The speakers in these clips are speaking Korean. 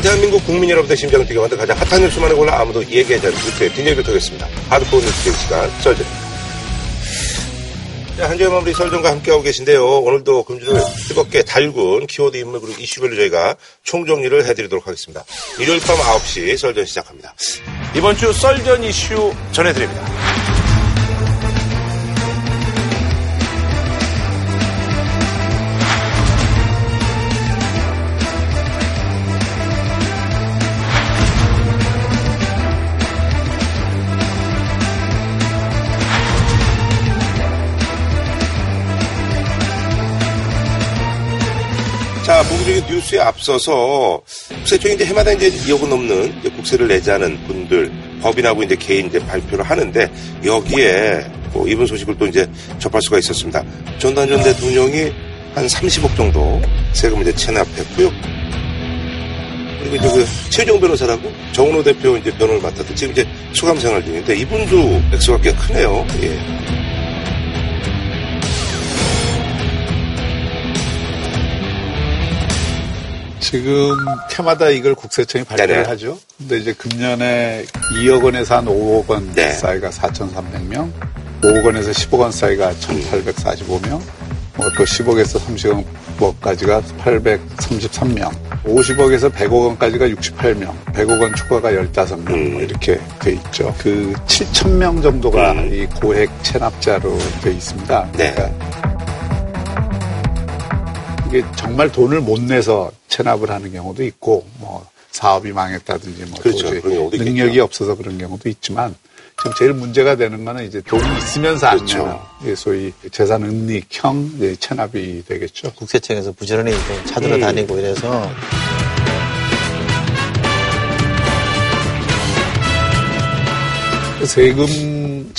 시간 대한민국 국민 여러분의 심장을 뛰게 만든 가장 핫한 뉴스만을 골라 아무도 얘기하지 않는 뉴스의 뒷얘기를 토겠습니다. 하드코어 뉴스의 시간 썰전입니다. 자, 한 주의 마무리 설정과 함께하고 계신데요. 오늘도 금주들 뜨겁게 달군 키워드 인물 그리고 이슈별로 저희가 총정리를 해드리도록 하겠습니다. 일요일 밤 9시 썰전 시작합니다. 이번 주 썰전 이슈 전해드립니다. 뉴스에 앞서서 국세청이 이제 해마다 이제 2억 원 넘는 이제 국세를 않은 분들 법인하고 이제 개인 이제 발표를 하는데 여기에 뭐 이번 소식을 또 이제 접할 수가 있었습니다. 전두환 전 대통령이 한 30억 정도 세금을 이제 체납했고요. 그리고 이제 그 최종 변호사라고 정은호 대표 이제 변호를 맡았던 지금 이제 수감 생활 중인데 이분도 액수가 꽤 크네요. 예. 지금 해마다 이걸 국세청이 발표를 네네. 하죠. 근데 이제 금년에 2억 원에서 한 5억 원 네. 사이가 4,300명, 5억 원에서 10억 원 사이가 1,845명, 뭐또 10억에서 30억까지가 833명, 50억에서 100억 원까지가 68명, 100억 원 초과가 15명 음. 뭐 이렇게 돼 있죠. 그 7,000명 정도가 음. 이 고액 체납자로 돼 있습니다. 네. 그러니까 이게 정말 돈을 못 내서 체납을 하는 경우도 있고, 뭐, 사업이 망했다든지, 뭐, 그렇죠. 도저히 그런 경우도 능력이 있겠죠. 없어서 그런 경우도 있지만, 지금 제일 문제가 되는 거는 이제 돈이 있으면서 안 그렇죠. 내는, 이게 소위 재산 은닉형 체납이 되겠죠. 국세청에서 부지런히 좀 찾으러 음. 다니고 이래서 세금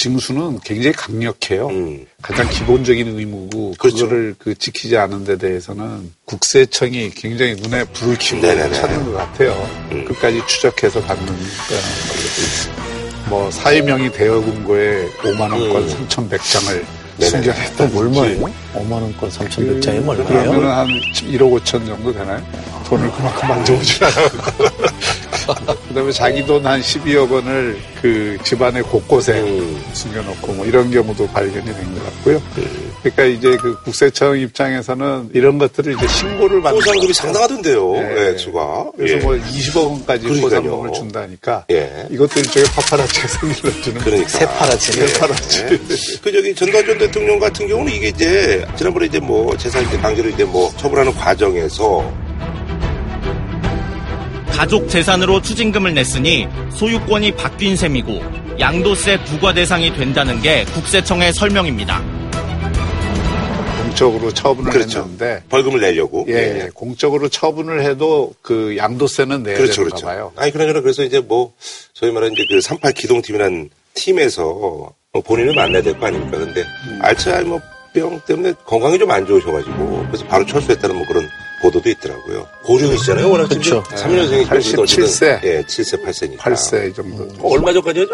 징수는 굉장히 강력해요. 음. 가장 기본적인 의무고 그 그렇죠. 거를그 지키지 않은 데 대해서는 국세청이 굉장히 눈에 불을 켜고 네네네. 찾는 것 같아요. 음. 끝까지 추적해서 받는 있습니다. 뭐 사회명의 대여금고에 5만 원권 음. 3,100장을 네네. 숨겨냈다든지 얼마예요? 5만 원권 3,100장이면 그러면 얼마예요? 한 1억 5천 정도 되나요? 돈을 그만큼 만져보지 않았고. 그 다음에 자기 돈 한 12억 원을 그 집안의 곳곳에 음. 숨겨놓고 뭐 이런 경우도 발견이 된 것 같고요. 음. 그러니까 이제 그 국세청 입장에서는 이런 것들을 이제 신고를 받는 같아요. 상당하던데요. 네. 예, 액수가. 그래서 예. 뭐 20억 원까지. 포상금을 준다니까 예. 이것도 일종의 파파라치가 생기를 주는 그러니까. 새파랗지. 새파랗지. 그 저기 전두환 전 대통령 같은 경우는 이게 이제 지난번에 이제 뭐 재산 이제 강제로 이제 뭐 처분하는 과정에서 가족 재산으로 추징금을 냈으니 소유권이 바뀐 셈이고 양도세 부과 대상이 된다는 게 국세청의 설명입니다. 공적으로 처분을 그렇죠. 했는데 벌금을 내려고. 예, 예. 공적으로 처분을 해도 그 양도세는 내야 그렇죠, 되는가 그렇죠. 봐요. 아니 그러나 그래서 이제 뭐 소위 말하는 이제 그38 기동팀이라는 팀에서 뭐 본인을 만나야 될 거 아닙니까? 근데 음. 알츠하이머 병 때문에 건강이 좀 안 좋으셔가지고 그래서 바로 철수했다는 뭐 그런 보도도 있더라고요. 고령이시잖아요. 워낙 그렇죠. 3년생이 87 세. 예, 7세, 8세니까. 8세 정도. 얼마 전까지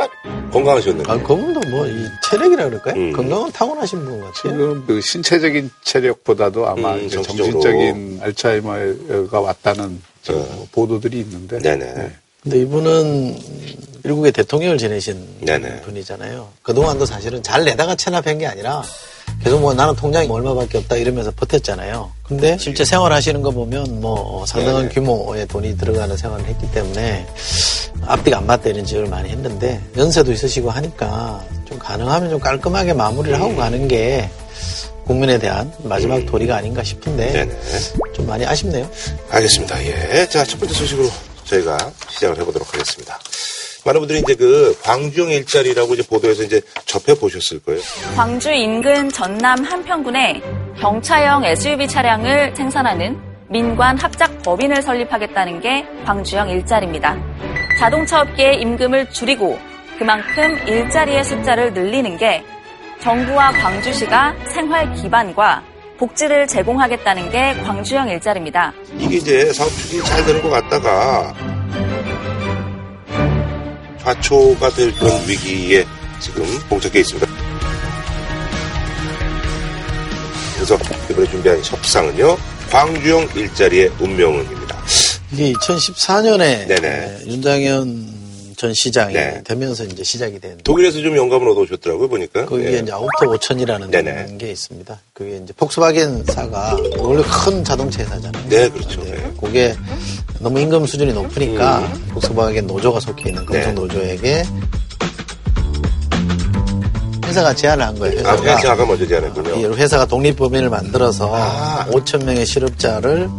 건강하셨는데. 아, 그분도 뭐, 이 체력이라 그럴까요? 음. 건강은 타고나신 분 같아요. 지금 그 신체적인 체력보다도 아마 음. 정신적인 알츠하이머가 왔다는 어. 뭐 보도들이 있는데. 네네. 근데 이분은 일국의 대통령을 지내신 네네. 분이잖아요. 그동안도 사실은 잘 내다가 체납한 게 아니라 계속 뭐 나는 통장이 얼마밖에 없다 이러면서 버텼잖아요. 근데 실제 생활하시는 거 보면 뭐 상당한 네네. 규모의 돈이 들어가는 생활을 했기 때문에 앞뒤가 안 맞다 이런 지적을 많이 했는데 연세도 있으시고 하니까 좀 가능하면 좀 깔끔하게 마무리를 하고 가는 게 국민에 대한 마지막 도리가 아닌가 싶은데 음. 네네. 좀 많이 아쉽네요. 알겠습니다. 예. 자, 첫 번째 소식으로 저희가 시작을 해보도록 하겠습니다. 많은 분들이 이제 그 광주형 일자리라고 이제 보도에서 이제 접해 보셨을 거예요. 광주 인근 전남 한평군에 경차형 SUV 차량을 생산하는 민관 합작 법인을 설립하겠다는 게 광주형 일자리입니다. 자동차 업계의 임금을 줄이고 그만큼 일자리의 숫자를 늘리는 게 정부와 광주시가 생활 기반과 복지를 제공하겠다는 게 광주형 일자리입니다. 이게 이제 사업 추진이 잘 되는 것 같다가 좌초가 될 그런 위기에 지금 봉착해 있습니다. 그래서 이번에 준비한 협상은요, 광주형 일자리의 운명은입니다. 이게 2014년에 네네. 윤장현 전 시장이 네. 되면서 이제 시작이 된 독일에서 좀 영감을 얻어오셨더라고요, 보니까. 거기에 예. 이제 Auto 5천이라는 네네. 게 있습니다. 그게 이제 폭스바겐사가 원래 큰 자동차 회사잖아요. 네, 그렇죠. 근데 네. 그게 너무 임금 수준이 높으니까 폭스바겐 노조가 속해 있는 금속 네. 노조에게 회사가 제안을 한 거예요. 아, 회사가 회사가 먼저 이 제안했군요. 회사가 독립법인을 만들어서 아. 5천 명의 실업자를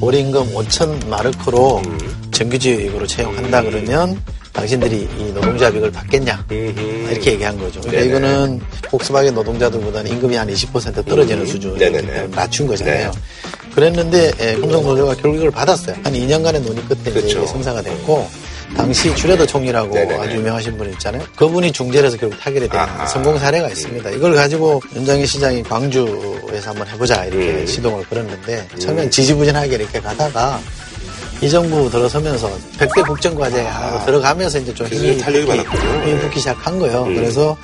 월임금 5천 마르크로 음. 정규직으로 채용한다 그러면 당신들이 이 노동자 빅을 받겠냐 음흠. 이렇게 얘기한 거죠. 그러니까 네네. 이거는 폭스바겐 노동자들보다는 임금이 한 20% 떨어지는 음. 때문에 낮춘 거잖아요. 네. 그랬는데 예, 금속노조가 결국 이걸 받았어요. 한 2년간의 논의 끝에 이제 그렇죠. 이게 성사가 됐고 당시 주레더 총리라고 네네네. 아주 유명하신 분 있잖아요. 그분이 중재를 해서 결국 타결이 된 아하. 성공 사례가 있습니다. 이걸 가지고 윤장희 시장이 광주에서 한번 해보자 이렇게 음. 시동을 걸었는데 처음엔 지지부진하게 이렇게 가다가 이 정부 들어서면서 100대 국정과제 하고 들어가면서 이제 좀 아. 힘이 탄력이 많았군요. 힘이 붙기 시작한 거예요. 음. 그래서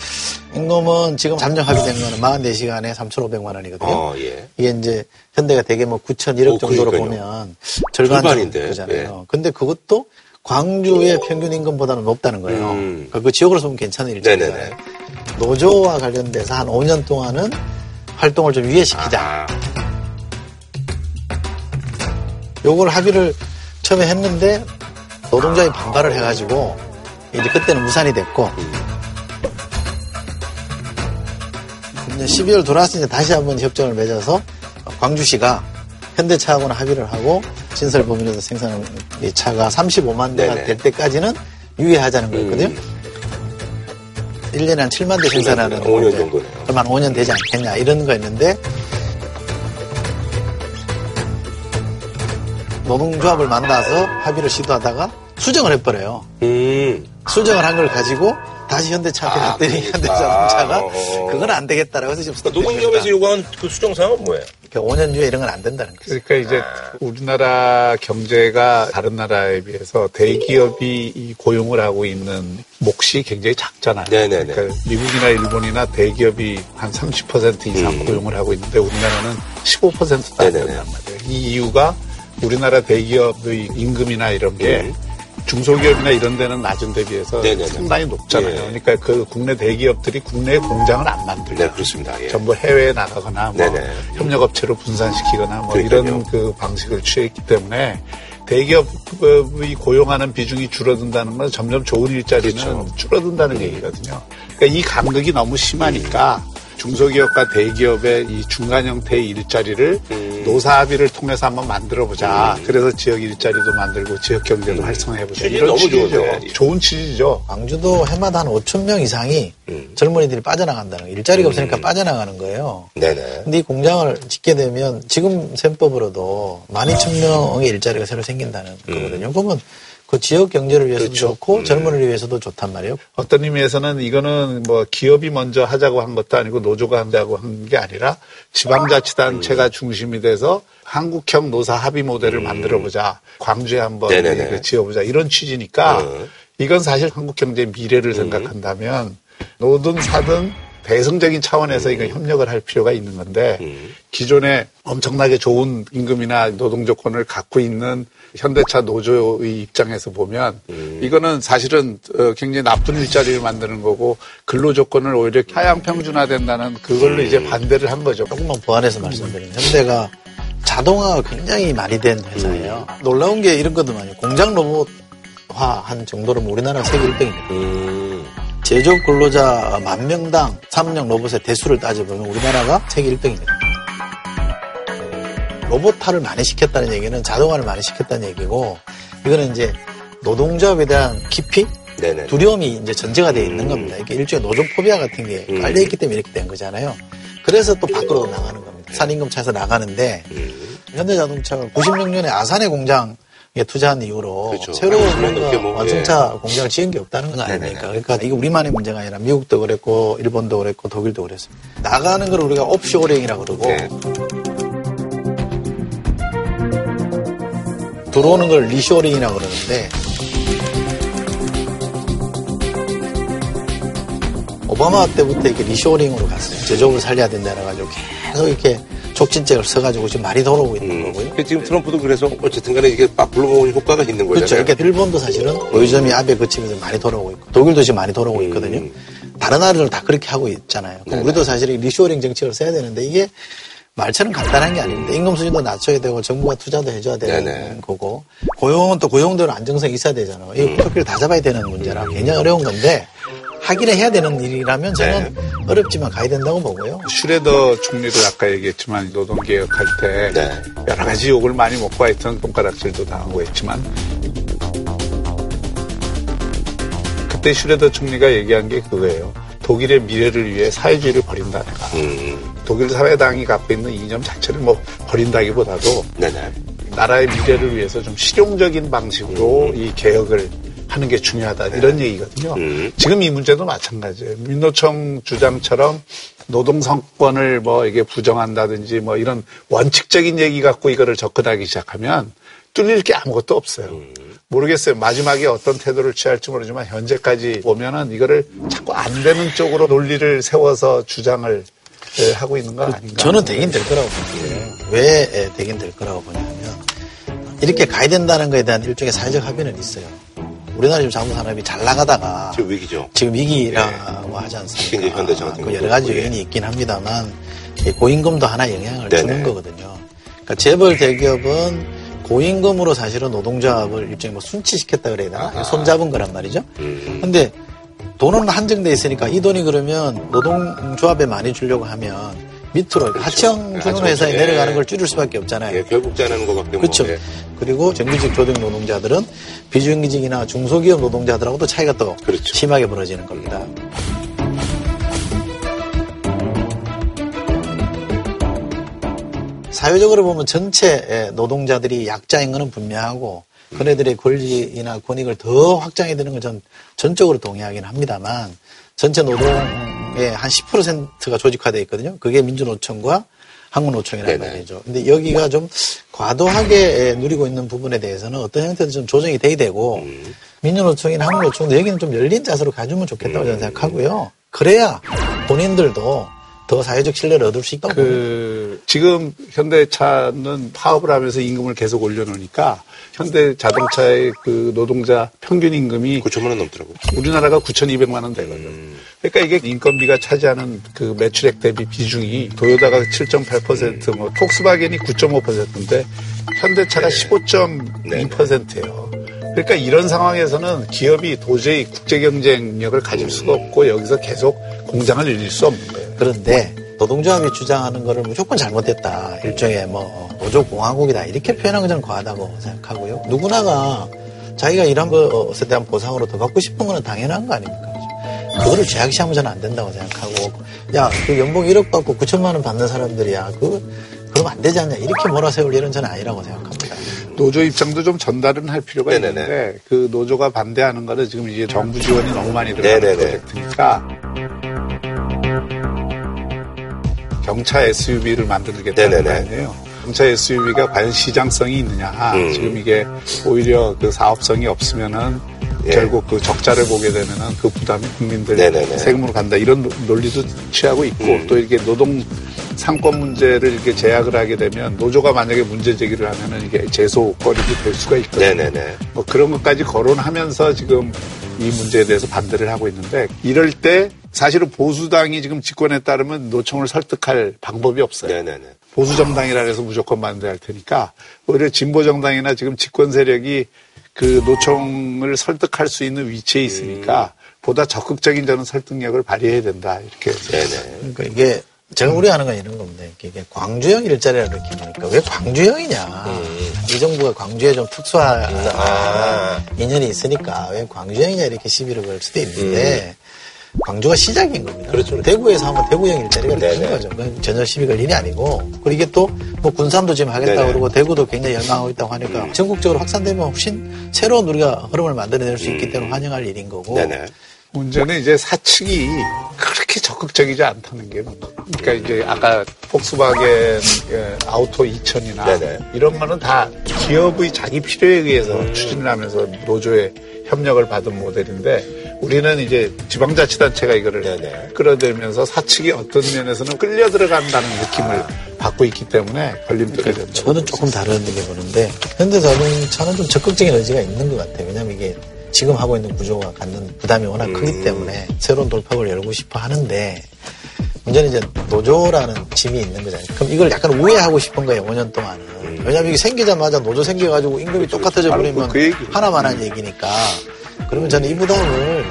임금은 지금 잠정 합의된 거는 44시간에 3,500만 원이거든요. 어, 예. 이게 이제 현대가 되게 뭐 9천 1억 오, 정도로 그러니까요. 보면 절반 절반인데, 정도잖아요. 예. 근데 그것도 광주의 평균 임금보다는 높다는 거예요. 음. 그러니까 그 지역으로 보면 괜찮은 일정이잖아요. 네네네. 노조와 관련돼서 한 5년 동안은 활동을 좀 유예시키자. 아, 요걸 합의를 처음에 했는데 노동자의 반발을 해가지고 이제 그때는 무산이 됐고 이제 12월 들어와서 이제 다시 한번 협정을 맺어서 광주시가 현대차하고는 합의를 하고 신설법인에서 생산한 이 차가 35만 대가 네네. 될 때까지는 유예하자는 거였거든요. 음. 1년에 한 7만 대 생산하는 5년 이제 정도네요. 그럼 한 5년 되지 않겠냐 이런 거였는데 노동조합을 만나서 합의를 시도하다가 수정을 해버려요. 음. 수정을 한 걸 가지고 다시 현대차한테 아, 갔더니 그러니까. 현대자동차가 어. 그건 안 되겠다라고 해서 지금 그러니까 노동조합에서 요구한 그 수정사항은 뭐예요? 5년 뒤에 이런 건 안 된다는 거죠. 그러니까 이제 우리나라 경제가 다른 나라에 비해서 대기업이 이 고용을 하고 있는 몫이 굉장히 작잖아요. 네네네. 그러니까 미국이나 일본이나 대기업이 한 30% 이상 음. 고용을 하고 있는데 우리나라는 15%도 안 네네네. 된단 말이에요. 이 이유가 우리나라 대기업의 임금이나 이런 게 음. 중소기업이나 이런 데는 낮은 데 비해서 네네네. 상당히 높잖아요. 예. 그러니까 그 국내 대기업들이 국내에 공장을 안 만들죠. 네, 그렇습니다. 예. 전부 해외에 나가거나 뭐. 협력업체로 분산시키거나 뭐 그러니까요. 이런 그 방식을 취했기 때문에 대기업이 고용하는 비중이 줄어든다는 건 점점 좋은 일자리는 그렇죠. 줄어든다는 얘기거든요. 그러니까 이 간극이 너무 심하니까 중소기업과 대기업의 이 중간 형태의 일자리를 음. 노사 합의를 통해서 한번 만들어 보자. 그래서 지역 일자리도 만들고 지역 경제도 활성화해 보자. 음. 이런 너무 취지죠. 좋은 취지죠. 광주도 해마다 한 5천 명 이상이 음. 젊은이들이 빠져나간다는 거예요. 일자리가 없으니까 빠져나가는 거예요. 네네. 근데 이 공장을 짓게 되면 지금 셈법으로도 12,000명의 일자리가 새로 생긴다는 거거든요. 그러면 그 지역 경제를 위해서도 음. 그렇죠. 좋고 음. 젊은이를 위해서도 좋단 말이에요. 어떤 의미에서는 이거는 뭐 기업이 먼저 하자고 한 것도 아니고 노조가 한다고 한 게 아니라 지방자치단체가 중심이 돼서 한국형 노사 합의 모델을 만들어 보자. 광주에 한번. 그 지어보자. 이런 취지니까 음. 이건 사실 한국 경제의 미래를 생각한다면 노든 사든 대승적인 차원에서 이거 협력을 할 필요가 있는 건데 음. 기존에 엄청나게 좋은 임금이나 노동 조건을 갖고 있는 현대차 노조의 입장에서 보면 음. 이거는 사실은 어, 굉장히 나쁜 일자리를 만드는 거고 근로 조건을 오히려 하향 평준화된다는 그걸로 음. 이제 반대를 한 거죠. 조금만 보완해서 말씀드리면 현대가 자동화가 굉장히 많이 된 회사예요. 놀라운 게 이런 거더만요. 공장 로봇화 한 정도로 우리나라 세계 1등입니다. 음. 제조업 근로자 만 명당 사업용 로봇의 대수를 따져보면 우리나라가 세계 1등입니다. 로봇화를 많이 시켰다는 얘기는 자동화를 많이 시켰다는 얘기고 이거는 이제 노동조합에 대한 깊이 네네. 두려움이 이제 전제가 되어 있는 겁니다. 이게 일종의 노조 포비아 같은 게 음. 깔려 있기 때문에 이렇게 된 거잖아요. 그래서 또 밖으로 나가는 겁니다. 산임금 차에서 나가는데 음. 현대자동차가 96년에 아산의 공장에 투자한 이후로 그렇죠. 새로운 아, 뭔가 뭐, 완성차 공장을 지은 게 없다는 건. 아닙니까? 그러니까 이게 우리만의 문제가 아니라 미국도 그랬고 일본도 그랬고 독일도 그랬습니다. 나가는 걸 우리가 옵쇼링이라고 그러고 네. 들어오는 걸 reshoring이라고 그러는데 오바마 때부터 이렇게 reshoring으로 갔어요. 제조업을 살려야 된다 그래가지고 계속 이렇게 촉진책을 써가지고 지금 많이 돌아오고 있는 음. 거고요. 그 지금 트럼프도 그래서 어쨌든 간에 이게 막 불러모으는 효과가 있는 거잖아요. 그렇죠. 그러니까 일본도 사실은 고이즈미 아베 거치면서 많이 돌아오고 있고 독일도 지금 많이 돌아오고 있거든요. 다른 나라들은 다 그렇게 하고 있잖아요. 그럼 음. 네네. 우리도 사실 이 리쇼링 정책을 써야 되는데 이게 말처럼 간단한 게 아닌데 임금 수준도 낮춰야 되고 정부가 투자도 해줘야 되는 네네. 거고 고용은 또 고용대로 안정성이 있어야 되잖아요. 이 음. 토끼를 다 잡아야 되는 문제라 굉장히 어려운 건데 하기는 해야 되는 일이라면 저는 네. 어렵지만 가야 된다고 보고요. 슈레더 총리도 아까 얘기했지만 노동개혁할 때 네. 여러 가지 욕을 많이 먹고 하여튼 손가락질도 당하고 했지만 그때 슈레더 총리가 얘기한 게 그거예요. 독일의 미래를 위해 사회주의를 버린다 내가. 음, 독일 사회당이 갖고 있는 이념 자체를 뭐 버린다기보다도 네네. 나라의 미래를 위해서 좀 실용적인 방식으로 이 개혁을 하는 게 중요하다 이런 얘기거든요. 음. 지금 이 문제도 마찬가지예요. 민노총 주장처럼 노동 성권을 뭐 이게 부정한다든지 뭐 이런 원칙적인 얘기 갖고 이거를 접근하기 시작하면 뚫릴 게 아무것도 없어요. 모르겠어요. 마지막에 어떤 태도를 취할지 모르지만 현재까지 보면은 이거를 자꾸 안 되는 쪽으로 논리를 세워서 주장을 에, 하고 있는 거 아닌가. 저는 되긴 될 거라고 보는데요. 왜 에, 되긴 될 거라고 보냐면 이렇게 가야 된다는 거에 대한 일종의 사회적 합의는 있어요. 우리나라 지금 자동차 산업이 잘 나가다가 지금 위기죠. 지금 위기라고 하지 않습니까? 같은 그 여러 가지 그렇고, 요인이 있긴 합니다만 이 고임금도 하나 영향을 네네. 주는 거거든요. 그러니까 재벌 대기업은 고임금으로 사실은 노동조합을 일종의 뭐 순치시켰다 그래야 되나? 손잡은 거란 말이죠. 음. 근데 돈은 한정돼 있으니까 이 돈이 그러면 노동조합에 많이 주려고 하면 밑으로 하청 주는 그렇죠. 하청 회사에 예. 내려가는 걸 줄일 수밖에 없잖아요. 예, 결국 짜내는 것밖에 그렇죠. 뭐. 예. 그리고 정규직 조직 노동자들은 비정규직이나 중소기업 노동자들하고도 차이가 또 그렇죠. 심하게 벌어지는 겁니다. 사회적으로 보면 전체 노동자들이 약자인 것은 분명하고 그네들의 권리나 권익을 더 확장해야 되는 건전 전적으로 동의하긴 합니다만 전체 노동의 한 10%가 조직화되어 있거든요. 그게 민주노총과 한국노총이라는 네네. 말이죠. 근데 여기가 좀 과도하게 누리고 있는 부분에 대해서는 어떤 형태든 좀 조정이 돼야 되고 음. 민주노총이나 한국노총도 여기는 좀 열린 자세로 가주면 좋겠다고 저는 생각하고요. 그래야 본인들도 더 사회적 신뢰를 얻을 수 있다고 봅니다. 그 지금 현대차는 파업을 하면서 임금을 계속 올려놓으니까 현대 자동차의 그 노동자 평균 임금이 9천만 원 넘더라고요. 우리나라가 9,200만 원 되거든. 음. 그러니까 이게 인건비가 차지하는 그 매출액 대비 비중이 도요다가 7.8%, 뭐 톡스바겐이 9.5%인데 현대차가 15.2%예요. 그러니까 이런 상황에서는 기업이 도저히 국제 경쟁력을 가질 수가 없고 여기서 계속 공장을 늘릴 수 없는 거예요. 그런데 노동조합이 주장하는 거를 무조건 잘못됐다. 일종의 뭐 노조공화국이다. 이렇게 표현한 건 저는 과하다고 생각하고요. 누구나가 자기가 일한 것에 대한 보상으로 더 받고 싶은 거는 당연한 거 아닙니까? 그거를 죄악시하면 저는 안 된다고 생각하고 야, 그 연봉 1억 받고 9천만 원 받는 사람들이야. 그 그러면 안 되지 않냐. 이렇게 몰아세울 일은 저는 아니라고 생각합니다. 노조 입장도 좀 전달은 할 필요가 네네네. 있는데 그 노조가 반대하는 거는 지금 이제 정부 지원이 너무 많이 들어가는. 프로젝트니까 경차 SUV를 만들겠다는 거. 아니에요. 경차 SUV가 과연 시장성이 있느냐. 음. 지금 이게 오히려 그 사업성이 없으면은 예. 결국 그 적자를 보게 되면은 그 부담이 국민들 네네네. 세금으로 간다. 이런 노- 논리도 취하고 있고 음. 또 이렇게 노동 상권 문제를 이렇게 제약을 하게 되면 노조가 만약에 문제 제기를 하면은 이게 제소거리도 될 수가 있거든요. 네네네. 뭐 그런 것까지 거론하면서 지금 이 문제에 대해서 반대를 하고 있는데 이럴 때 사실은 보수당이 지금 집권에 따르면 노총을 설득할 방법이 없어요. 네네네. 보수 정당이라 해서 무조건 반대할 테니까 오히려 진보 정당이나 지금 집권 세력이 그 노총을 설득할 수 있는 위치에 있으니까 보다 적극적인 저는 설득력을 발휘해야 된다 이렇게 네네. 그러니까 이게 제가 우려하는 건 이런 겁니다. 이게 광주형 일자리라 이렇게 보니까 왜 광주형이냐. 이 정부가 광주에 좀 특수한 아. 인연이 있으니까 왜 광주형이냐 이렇게 시비를 걸 수도 있는데 광주가 시작인 겁니다. 그렇죠. 대구에서 하면 대구형 일자리가 되는 네네. 거죠. 그건 전혀 시비 걸 일이 아니고 그리고 이게 또 뭐 군산도 지금 하겠다고 네네. 그러고 대구도 굉장히 열망하고 있다고 하니까 전국적으로 확산되면 훨씬 새로운 우리가 흐름을 만들어낼 수 있기 때문에 환영할 일인 거고 네네. 문제는 이제 사측이 그렇게 적극적이지 않다는 게. 그러니까 이제 아까 폭스바겐 예, 아우토 2000이나 네네. 이런 거는 다 기업의 자기 필요에 의해서 추진을 하면서 노조의 협력을 받은 모델인데 우리는 이제 지방자치단체가 이거를 네네. 끌어들면서 사측이 어떤 면에서는 끌려 들어간다는 느낌을 받고 있기 때문에 걸림돌이 된다. 저는 조금 다르게 보는데 현대자동차는 좀 적극적인 의지가 있는 것 같아요. 왜냐하면 이게 지금 하고 있는 구조가 갖는 부담이 워낙 크기 때문에 새로운 돌파구를 열고 싶어 하는데 문제는 이제 노조라는 짐이 있는 거잖아요. 그럼 이걸 약간 우회하고 싶은 거예요, 5년 동안은. 왜냐하면 이게 생기자마자 노조 생겨가지고 임금이 똑같아져 바로 버리면 그 얘기. 하나만한 얘기니까. 그러면 저는 이 부담을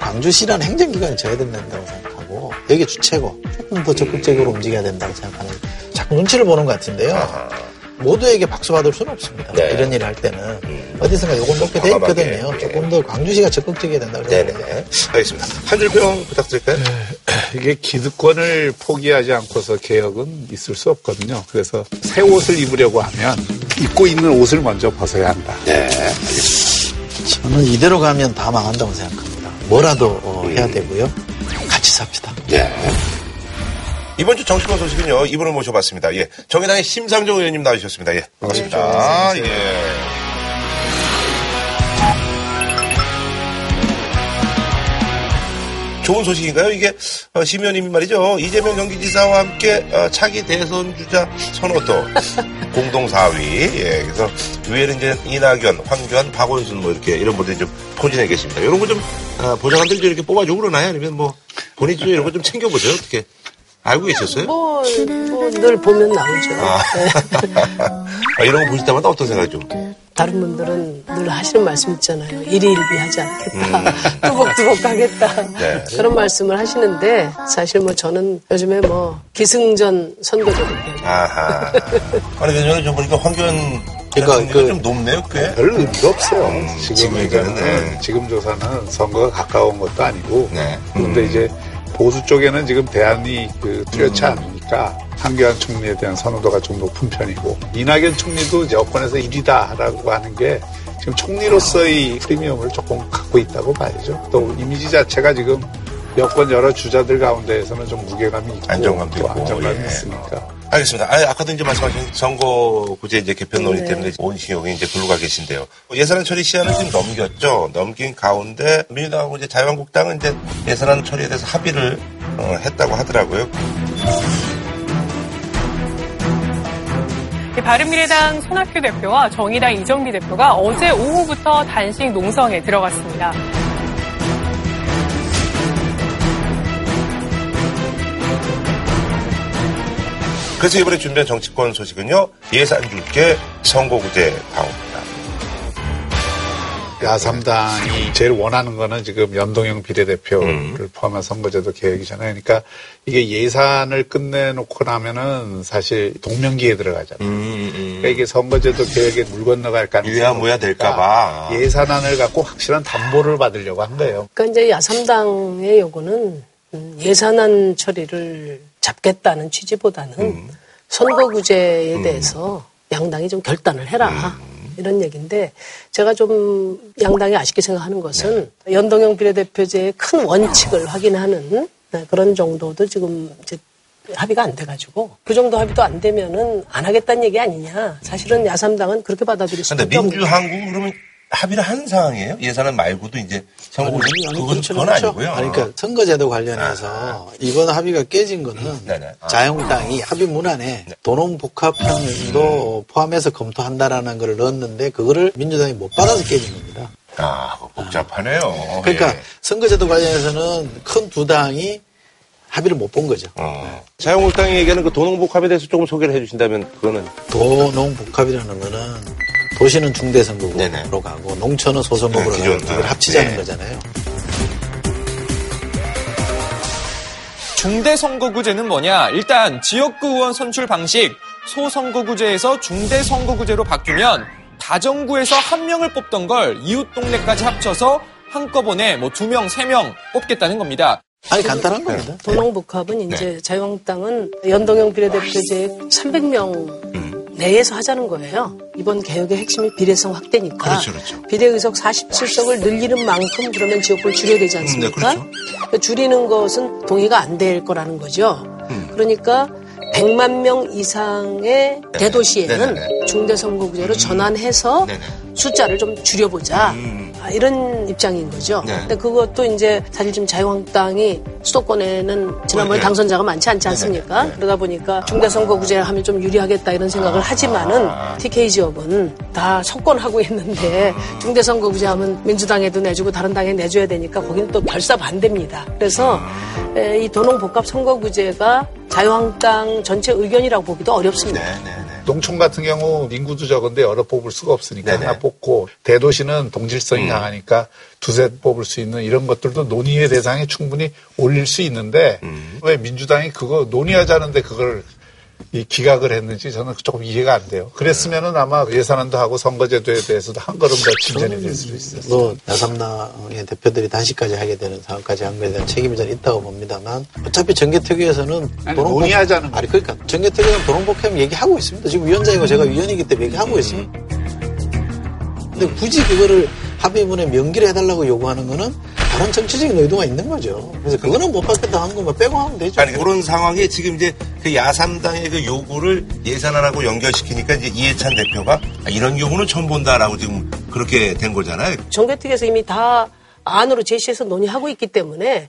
광주시라는 행정기관이 져야 된다고 생각하고 여기 주체고 조금 더 적극적으로 움직여야 된다고 생각하는 자꾸 눈치를 보는 것 같은데요. 모두에게 박수 받을 수는 없습니다. 네. 이런 일을 할 때는 어디선가 요건 높게 돼. 있거든요. 예. 조금 더 광주시가 적극적이어야 된다고 네네. 생각해요. 알겠습니다. 한줄평 부탁드릴까요? 이게 기득권을 포기하지 않고서 개혁은 있을 수 없거든요. 그래서 새 옷을 입으려고 하면 입고 있는 옷을 먼저 벗어야 한다. 네. 저는 이대로 가면 다 망한다고 생각합니다. 뭐라도 어, 해야 되고요. 같이 삽시다. 네. 이번 주 정치권 소식은요, 이분을 모셔봤습니다. 예. 정의당의 심상정 의원님 나와주셨습니다. 예. 반갑습니다. 예. 좋은 소식인가요? 이게 어, 심 의원님이 말이죠. 이재명 경기지사와 함께 어, 차기 대선 주자 선호도 공동 4위. 예, 그래서 위에는 이제 이낙연, 황교안, 박원순 뭐 이렇게 이런 분들이 좀 포진해 계십니다. 이런 거좀 어, 보좌관들이 좀 이렇게 뽑아주고 그러나요? 아니면 뭐 본인이 좀 이런 거 좀 챙겨보세요. 어떻게 알고 계셨어요? 뭐, 뭐, 늘 보면 나오죠. 아, 이런 거 보실 때마다 어떤 생각이 좀? 다른 분들은 늘 하시는 말씀 있잖아요. 일희일비 하지 않겠다. 뚜벅뚜벅 가겠다. 네. 그런 말씀을 하시는데, 사실 뭐 저는 요즘에 뭐, 기승전 선거제도 아하. 아니, 왜냐면 좀 보니까 황교안 그러니까 그러니까 그- 좀 높네요, 꽤. 별 의미가 없어요. 지금 지금 얘기는, 네. 지금 조사는 선거가 가까운 것도 아니고 네. 그런데 이제 보수 쪽에는 지금 대안이 그 뚜렷치 않으니까 한교안 총리에 대한 선호도가 좀 높은 편이고 이낙연 총리도 여권에서 1위다라고 하는 게 지금 총리로서의 프리미엄을 조금 갖고 있다고 봐야죠. 또 이미지 자체가 지금 여권 여러 주자들 가운데에서는 좀 무게감이 있고 안정감도 또 있고, 안정감이 예. 있으니까 알겠습니다. 아, 아까도 이제 말씀하신 선거구제 이제 개편 논의 네. 때문에 온시용이 이제 불러가 계신데요. 예산안 처리 시한을 지금 넘겼죠. 넘긴 가운데 민주당하고 이제 자유한국당은 이제 예산안 처리에 대해서 합의를 어, 했다고 하더라고요. 바른미래당 손학규 대표와 정의당 이정기 대표가 어제 오후부터 단식 농성에 들어갔습니다. 그래서 이번에 준비한 정치권 소식은요. 예산 줄게 선거구제 방어입니다. 야삼당이 제일 원하는 거는 지금 연동형 비례대표를 음. 포함한 선거제도 개혁이잖아요. 그러니까 이게 예산을 끝내놓고 나면은 사실 동명기에 들어가잖아요. 그러니까 이게 선거제도 개혁에 물 건너갈 가능성이 유야무야 될까봐. 예산안을 갖고 확실한 담보를 받으려고 한 거예요. 그러니까 이제 야삼당의 요구는 음, 예산안 처리를 잡겠다는 취지보다는 선거구제에 대해서 양당이 좀 결단을 해라. 이런 얘기인데 제가 좀 양당이 아쉽게 생각하는 것은 연동형 비례대표제의 큰 원칙을 확인하는 네, 그런 정도도 지금 이제 합의가 안 돼가지고 그 정도 합의도 안 되면은 안 하겠다는 얘기 아니냐. 사실은 야삼당은 그렇게 받아들일 근데 수밖에 없는 민주한국은 그러면 합의를 한 상황이에요? 예산안 말고도 이제 선거구제 그건, 그렇죠, 그건 그렇죠. 아니고요. 아니, 그러니까 선거제도 관련해서 이번 합의가 깨진 거는 네네. 아. 자유한국당이 합의 문 안에 도농복합형도 포함해서 검토한다라는 걸 넣었는데 그거를 민주당이 못 받아서 깨진 겁니다. 아, 그거 복잡하네요. 그러니까 예. 선거제도 관련해서는 큰 두 당이 합의를 못 본 거죠. 어. 자유한국당이 얘기하는 그 도농복합에 대해서 조금 소개를 해주신다면 그거는 도농복합이라는 거는 도시는 중대선거구로 네네. 가고 농촌은 소선거구로 네, 가고 이걸 아, 합치자는 네. 거잖아요. 중대선거구제는 뭐냐? 일단 지역구 의원 선출 방식 소선거구제에서 중대선거구제로 바뀌면 다정구에서 한 명을 뽑던 걸 이웃 동네까지 합쳐서 한꺼번에 뭐 두 명, 세 명 뽑겠다는 겁니다. 아니 간단한 겁니다. 도농복합은 이제 네. 자유한국당은 연동형 비례대표제 300명 내에서 하자는 거예요. 이번 개혁의 핵심이 비례성 확대니까. 그렇죠, 그렇죠. 비례의석 47석을 늘리는 만큼 그러면 지역구를 줄여야 되지 않습니까? 음, 네, 그렇죠. 줄이는 것은 동의가 안 될 거라는 거죠. 음. 그러니까 100만 명 이상의 대도시에는 네네네. 중대선거구제로 전환해서 네네. 숫자를 좀 줄여보자. 음. 아, 이런 입장인 거죠. 네. 근데 그것도 이제 사실 지금 자유한국당이 수도권에는 지난번에 네. 당선자가 많지 않지 않습니까? 그러다 보니까 중대선거구제 하면 좀 유리하겠다 이런 생각을 하지만은 TK 지역은 다 석권하고 있는데 중대선거구제 하면 민주당에도 내주고 다른 당에 내줘야 되니까 거기는 또 결사 반대입니다. 그래서 에, 이 도농복합 선거구제가 자유한국당 전체 의견이라고 보기도 어렵습니다. 농촌 같은 경우 인구도 적은데 여러 뽑을 수가 없으니까 네네. 하나 뽑고 대도시는 동질성이 음. 강하니까 두세 뽑을 수 있는 이런 것들도 논의의 대상에 충분히 올릴 수 있는데 음. 왜 민주당이 그거 논의하자는데 그걸 이 기각을 했는지 저는 조금 이해가 안 돼요. 그랬으면은 아마 예산안도 하고 선거제도에 대해서도 한 걸음 더 진전이 될 수도 있었어요. 뭐 야삼당의 대표들이 단식까지 하게 되는 상황까지 한 거에 대한 책임이 저는 있다고 봅니다만 어차피 도롱복- 논의하자는 아니 그러니까 정개특위는 도롱복합 얘기하고 있습니다. 지금 위원장이고 제가 위원이기 때문에 얘기하고 있습니다. 근데 굳이 그거를 합의문에 명기를 해달라고 요구하는 거는 다른 정치적인 의도가 있는 거죠. 그래서 그거는 못 받겠다 하는 거만 빼고 하면 되죠. 아니 그런 상황에 지금 이제 그 야삼당의 그 요구를 예산안하고 연결시키니까 이제 이해찬 대표가 아, 이런 경우는 처음 본다라고 지금 그렇게 된 거잖아요. 정개특위에서 이미 다 안으로 제시해서 논의하고 있기 때문에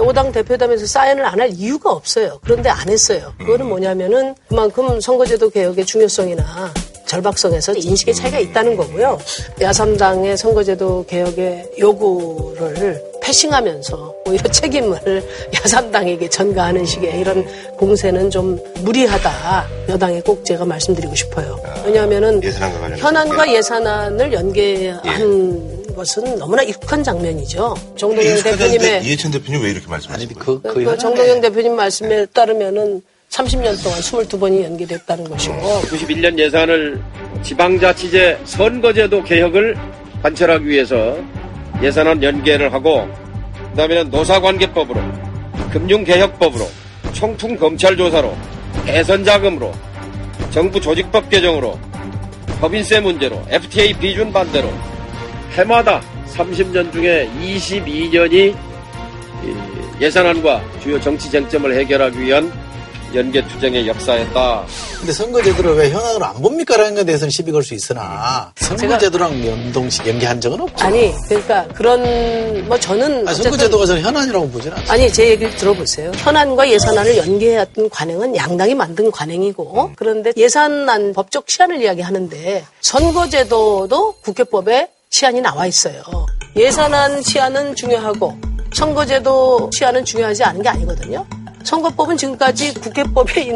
오당 대표담에서 사인을 안 할 이유가 없어요. 그런데 안 했어요. 그거는 뭐냐면은 그만큼 선거제도 개혁의 중요성이나 절박성에서 인식의 차이가 있다는 거고요. 야삼당의 선거제도 개혁의 요구를 패싱하면서 오히려 책임을 야삼당에게 전가하는 식의 이런 공세는 좀 무리하다. 여당에 꼭 제가 말씀드리고 싶어요. 왜냐하면은 예산안과 관련해서. 현안과 예산안을 연계한 것은 너무나 익숙한 장면이죠. 정동영 대표님의 이해찬 대표님 왜 이렇게 말씀하시는 거예요? 그, 그, 그 정동영 대표님 말씀에 따르면은 30년 동안 22번이 연기됐다는 것이고. 91년 예산을 지방자치제 선거제도 개혁을 관철하기 위해서 예산안 연계를 하고 그다음에는 노사관계법으로 금융개혁법으로 총풍검찰조사로 대선자금으로 정부 조직법 개정으로 법인세 문제로 FTA 비준 반대로 해마다 30년 중에 22년이 예산안과 주요 정치 쟁점을 해결하기 위한 연계 투쟁의 역사였다. 근데 선거제도를 왜 현안으로 안 봅니까라는 것에 대해서는 시비 걸 수 있으나 선거제도랑 연동식 연계한 적은 없죠. 아니 그러니까 그런 뭐 저는 아니, 어쨌든 선거제도가 저는 현안이라고 보지는 않습니다. 아니 제 얘기를 들어보세요. 현안과 예산안을 연계했던 관행은 양당이 만든 관행이고 그런데 예산안 법적 시한을 이야기하는데 선거제도도 국회법에 시한이 나와 있어요. 예산안 시한은 중요하고 선거제도 시한은 중요하지 않은 게 아니거든요. 선거법은 지금까지 국회법에 있,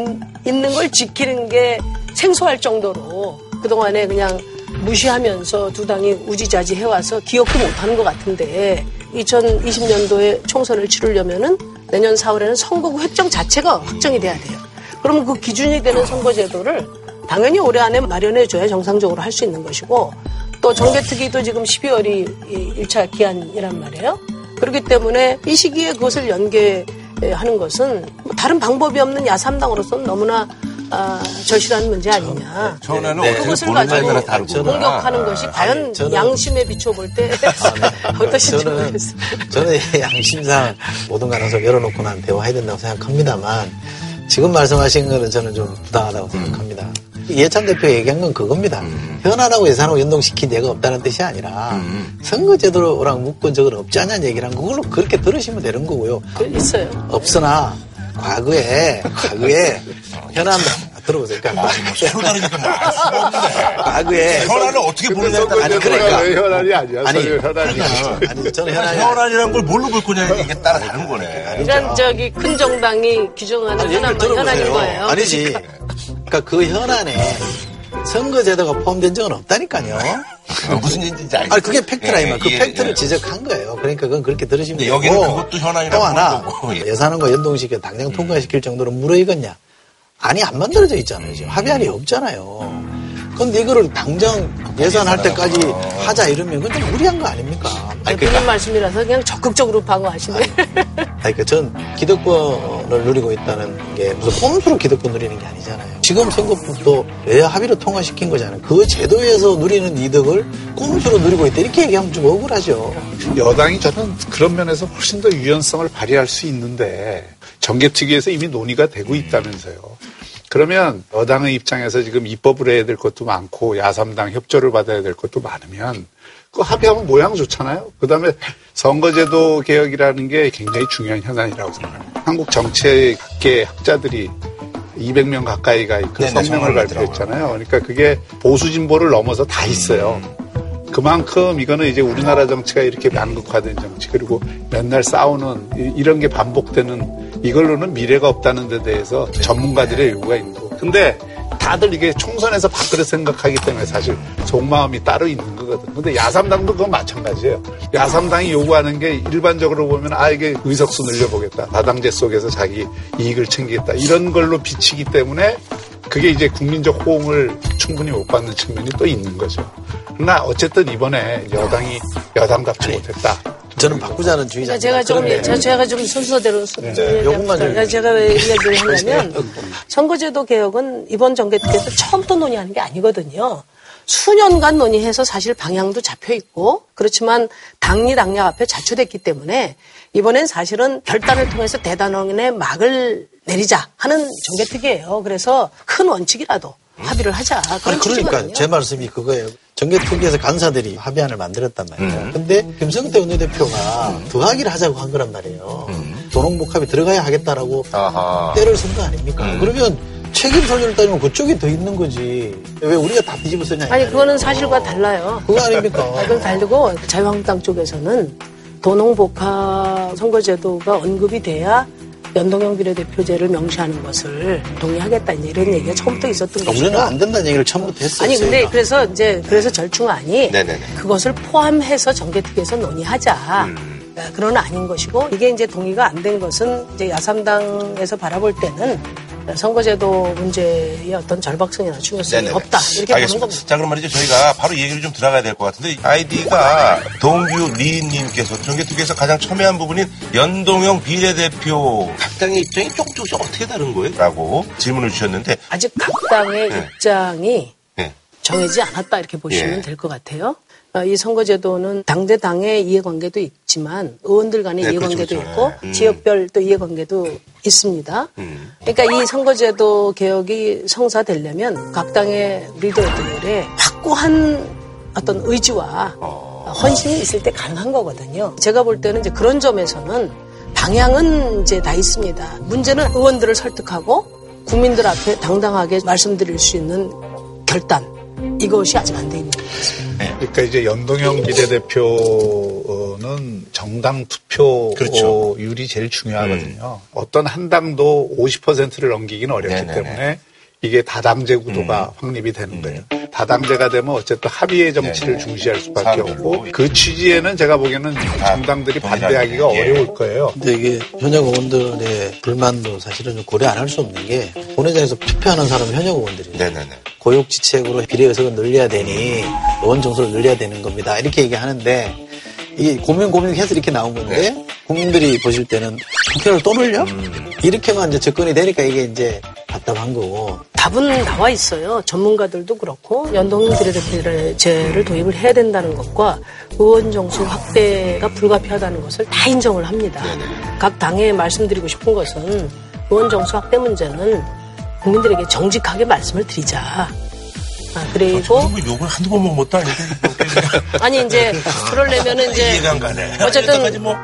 는 걸 지키는 게 생소할 정도로 그동안에 그냥 무시하면서 두 당이 우지자지 해와서 기억도 못하는 것 같은데 2020년도에 총선을 치르려면은 내년 4월에는 선거구 획정 자체가 확정이 돼야 돼요. 그러면 그 기준이 되는 선거제도를 당연히 올해 안에 마련해줘야 정상적으로 할 수 있는 것이고 또 정개특위도 지금 12월이 1차 기한이란 말이에요. 그렇기 때문에 이 시기에 그것을 연계 하는 것은 뭐 다른 방법이 없는 야삼당으로서는 너무나 아, 절실한 문제 아니냐. 전에는 네. 어떻게 그것을 가지고. 공격하는 것이 과연 저는- 양심에 비춰볼 때 어떠신지 저는, 모르겠어요. 저는 양심상 모든 가능성 열어놓고 난 대화해야 된다고 생각합니다만 지금 말씀하신 거는 저는 좀 부당하다고 생각합니다. 이해찬 대표 얘기한 건 그겁니다. 현안하고 예산하고 연동시킨 예가 없다는 뜻이 아니라 선거제도랑 묶은 적은 없지 않냐는 얘기를 한 그걸로 그렇게 들으시면 되는 거고요. 있어요. 없으나 과거에 과거에 현안 들어보세요. 그러니까 현안이니까 뭐알 수가 없는데. 과거에 현안을 어떻게 보느냐에 따라 아니. 그러니까. 왜 현안이 아니야? 아니, 현안이 아니 저는 현안이 현안이라는 걸 뭘로 볼 거냐 이게 따라 다른 거네. 그러니까 저기 큰 정당이 규정하는 아니, 현안만 현안인. 거예요. 아니지. 그러니까 그 현안에 선거제도가 포함된 적은 없다니까요. 무슨 얘기인지 알겠어요. 아니 그게 팩트라 이 말. 그 예, 팩트를 예. 지적한 거예요. 그러니까 그건 그렇게 들으시면 되고. 여기는 그것도 현안이라고 또 하나. 예. 예산안과 연동시켜 당장 통과시킬 정도로 무르익었냐? 아니 안 만들어져 있잖아요. 지금 합의안이 없잖아요. 근데 이거를 당장 예산할 때까지 하자 이러면 그건 좀 무리한 거 아닙니까? 아니, 그런 그러니까, 말씀이라서 그냥 적극적으로 방어하시네. 아니, 그전 기득권을 누리고 있다는 게 무슨 꼼수로 기득권 누리는 게 아니잖아요. 지금 선거법도 여야 합의로 통과시킨 거잖아요. 그 제도에서 누리는 이득을 꼼수로 누리고 있다. 이렇게 얘기하면 좀 억울하죠. 여당이 저는 그런 면에서 훨씬 더 유연성을 발휘할 수 있는데 정개특위에서 이미 논의가 되고 있다면서요. 그러면 여당의 입장에서 지금 입법을 해야 될 것도 많고 야삼당 협조를 받아야 될 것도 많으면 그 합의하면 모양 좋잖아요. 그 다음에 선거제도 개혁이라는 게 굉장히 중요한 현안이라고 생각합니다. 한국 정책계 학자들이 200명 가까이가 그 네네, 성명을 발표했잖아요. 그러니까 그게 보수 진보를 넘어서 다 있어요. 그만큼 이거는 이제 우리나라 정치가 이렇게 양극화된 정치 그리고 맨날 싸우는 이- 이런 게 반복되는 이걸로는 미래가 없다는 데 대해서 전문가들의 요구가 있는 거고. 근데 다들 이게 총선에서 밥그릇 생각하기 때문에 사실 속마음이 따로 있는 거거든. 근데 야삼당도 그건 마찬가지예요. 야삼당이 요구하는 게 일반적으로 보면 아 이게 의석수 늘려보겠다. 다당제 속에서 자기 이익을 챙기겠다. 이런 걸로 비치기 때문에 그게 이제 국민적 호응을 충분히 못 받는 측면이 또 있는 거죠. 그러나 어쨌든 이번에 여당이 여당답지 못했다. 저는 바꾸자는 주의자. 제가 좀, 저- 제가 좀 순서대로 네. 요것만 좀 네, 제가 왜 이야기를 하냐면 선거제도 개혁은 이번 정계 때에서 처음부터 논의하는 게 아니거든요. 수년간 논의해서 사실 방향도 잡혀 있고 그렇지만 당리 당략 앞에 자초됐기 때문에 이번엔 사실은 결단을 통해서 대단원의 막을 내리자 하는 정개특위예요. 그래서 큰 원칙이라도 합의를 하자. 아니, 그러니까. 제 말씀이 그거예요. 정계특위에서 간사들이 합의안을 만들었단 말이에요. 근데 김성태 원내대표가 더하기를 하자고 한 거란 말이에요. 도농복합이 들어가야 하겠다라고 아하. 때를 쓴 거 아닙니까? 그러면 책임 소재를 따지면 그쪽이 더 있는 거지. 왜 우리가 다 뒤집어 쓰냐. 아니 그거는 사실과 달라요. 그거 아닙니까? 아, 그건 다르고 자유한국당 쪽에서는 도농복합 선거제도가 언급이 돼야 연동형 비례대표제를 명시하는 것을 동의하겠다 이런 얘기가 처음부터 있었던 거죠. 우리는 안 된다는 얘기를 처음부터 했어요. 아니 근데. 그래서 이제 그래서 절충안이 네네네. 그것을 포함해서 정개특위에서 논의하자. 음. 네, 그건 아닌 것이고 이게 이제 동의가 안 된 것은 이제 야삼당에서 바라볼 때는 선거제도 문제의 어떤 절박성이나 중요성이. 없다 이렇게 보는 알겠습니다. 겁니다. 자, 그럼 말이죠. 저희가 바로 이 얘기를 좀 들어가야 될 것 같은데, 아이디가 동규 리님께서 정개특위에서 가장 첨예한 부분인 연동형 비례대표 각 당의 입장이 조금 조금씩 어떻게 다른 거예요? 라고 질문을 주셨는데, 아직 각 당의 네. 입장이 네. 정해지지 않았다 이렇게 보시면 예. 될것 같아요. 어, 이 선거제도는 당대 당의 이해관계도 있지만 의원들 간의 네, 이해관계도 그렇죠, 그렇죠. 있고 네. 음. 지역별 또 이해관계도 있습니다. 음. 그러니까 이 선거제도 개혁이 성사되려면 각 당의 리더들의 확고한 어떤 의지와 어. 헌신이 있을 때 가능한 거거든요. 제가 볼 때는 이제 그런 점에서는 방향은 이제 다 있습니다. 문제는 의원들을 설득하고 국민들 앞에 당당하게 말씀드릴 수 있는 결단 이것이 아직 안 돼 있는 거죠. 그러니까 이제 연동형 비례대표는 정당 그렇죠. 투표율이 제일 중요하거든요. 어떤 한 당도 50%를 넘기기는 어렵기 네네네. 때문에 이게 다당제 구도가 확립이 되는 거예요. 다당제가 되면 어쨌든 합의의 정치를 네네. 중시할 수밖에. 없고 그 취지에는 제가 보기에는 정당들이 반대하기가 예. 어려울 거예요. 근데 이게 현역 의원들의 불만도 사실은 좀 고려 안 할 수 없는 게 본회장에서 투표하는 사람은 현역 의원들이에요. 네네네. 고육지책으로 비례의석을 늘려야 되니 의원 정수를 늘려야 되는 겁니다. 이렇게 얘기하는데 이게 고민 고민해서 이렇게 나온 건데 네. 국민들이 보실 때는 투표를 또 늘려? 음. 이렇게만 이제 접근이 되니까 이게 이제 답답한 거고 답은 나와 있어요. 전문가들도 그렇고 연동형 비례대표제를 도입을 해야 된다는 것과 의원 정수 확대가 불가피하다는 것을 다 인정을 합니다. 각 당에 말씀드리고 싶은 것은 의원 정수 확대 문제는 국민들에게 정직하게 말씀을 드리자. 아, 그리고 뭐 욕을 한두 번 먹은 것도 아닌데. 아니 이제 그러려면은 이제. 어쨌든 뭐,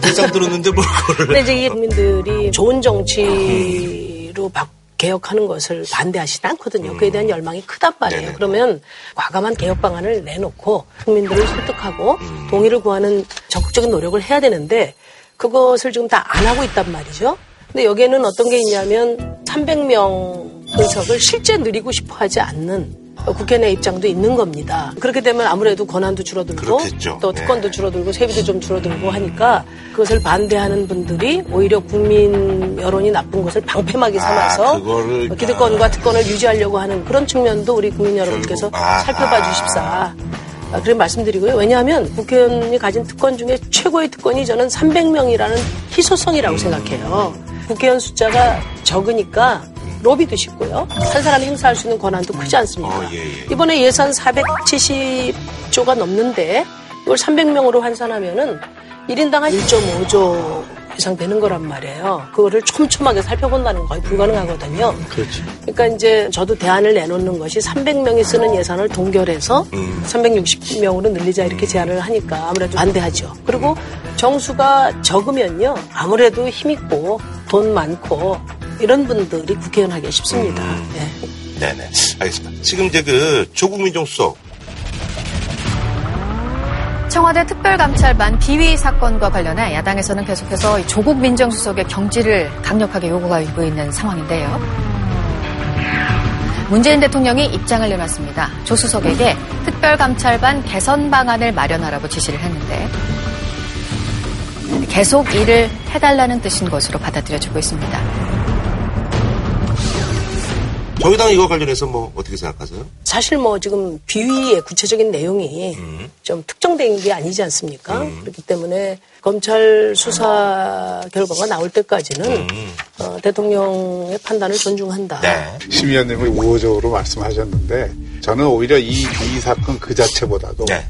대상 들었는데 뭘. 근데 이제 이 국민들이 좋은 정치로 바- 개혁하는 것을 반대하시지 않거든요. 그에 대한 열망이 크단 말이에요. 네네. 그러면 과감한 개혁 방안을 내놓고 국민들을 설득하고 동의를 구하는 적극적인 노력을 해야 되는데 그것을 지금 다 안 하고 있단 말이죠. 근데 여기에는 어떤 게 있냐면 300명 의석을 실제 누리고 싶어 하지 않는 국회 내 입장도 있는 겁니다. 그렇게 되면 아무래도 권한도 줄어들고 그렇겠죠. 또 특권도 줄어들고 세비도 좀 줄어들고 하니까 그것을 반대하는 분들이 오히려 국민 여론이 나쁜 것을 방패막이 삼아서 아, 그거를- 기득권과 특권을 유지하려고 하는 그런 측면도 우리 국민 여러분께서 결국- 아, 살펴봐 아. 주십사. 아, 그런 말씀드리고요. 왜냐하면 국회의원이 가진 특권 중에 최고의 특권이 저는 300명이라는 희소성이라고 생각해요. 국회의원 숫자가 적으니까 로비도 쉽고요. 한 사람이 행사할 수 있는 권한도 크지 않습니다. 어, 예, 예. 이번에 예산 470조가 넘는데 이걸 300명으로 환산하면은 1인당 한 1.5조 이상 되는 거란 말이에요. 그거를 촘촘하게 살펴본다는 건 거의 불가능하거든요. 그렇죠. 그러니까 이제 저도 대안을 내놓는 것이 300명이 쓰는 예산을 동결해서 360명으로 늘리자 이렇게 제안을 하니까 아무래도 반대하죠. 그리고 정수가 적으면요. 아무래도 힘있고 돈 많고 이런 분들이 국회의원 하기 쉽습니다. 예. 네네. 알겠습니다. 지금 이제 그 조국 민정수석 청와대 특별감찰반 비위 사건과 관련해 야당에서는 계속해서 이 조국 민정수석의 경질을 강력하게 요구하고 있는 상황인데요. 문재인 대통령이 입장을 내놨습니다. 조 수석에게 특별감찰반 개선 방안을 마련하라고 지시를 했는데 계속 일을 해달라는 뜻인 것으로 받아들여지고 있습니다. 저희 당 이거 관련해서 뭐 어떻게 생각하세요? 사실 뭐 지금 비위의 구체적인 내용이 좀 특정된 게 아니지 않습니까? 그렇기 때문에 검찰 수사 결과가 나올 때까지는 어, 대통령의 판단을 존중한다. 네. 심 의원님이 우호적으로 말씀하셨는데 저는 오히려 이 비위 사건 그 자체보다도 네.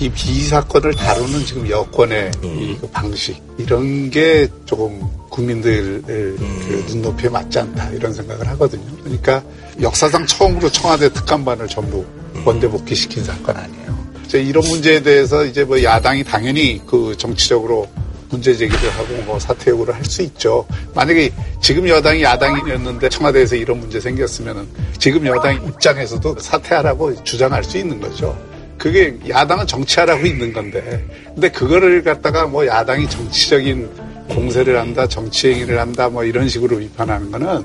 이 비위 사건을 다루는 지금 여권의 이그 방식 이런 게 조금 국민들 그 눈높이에 맞지 않다 이런 생각을 하거든요. 그러니까 역사상 처음으로 청와대 특감반을 전부 원대 복귀시킨 사건 아니에요. 이제 이런 문제에 대해서 이제 뭐 야당이 당연히 그 정치적으로 문제 제기를 하고 뭐 사퇴 요구를 할 수 있죠. 만약에 지금 여당이 야당이었는데 청와대에서 이런 문제 생겼으면은 지금 여당 입장에서도 사퇴하라고 주장할 수 있는 거죠. 그게 야당은 정치하라고 있는 건데. 근데 그거를 갖다가 뭐 야당이 정치적인 공세를 한다, 정치 행위를 한다, 뭐 이런 식으로 비판하는 거는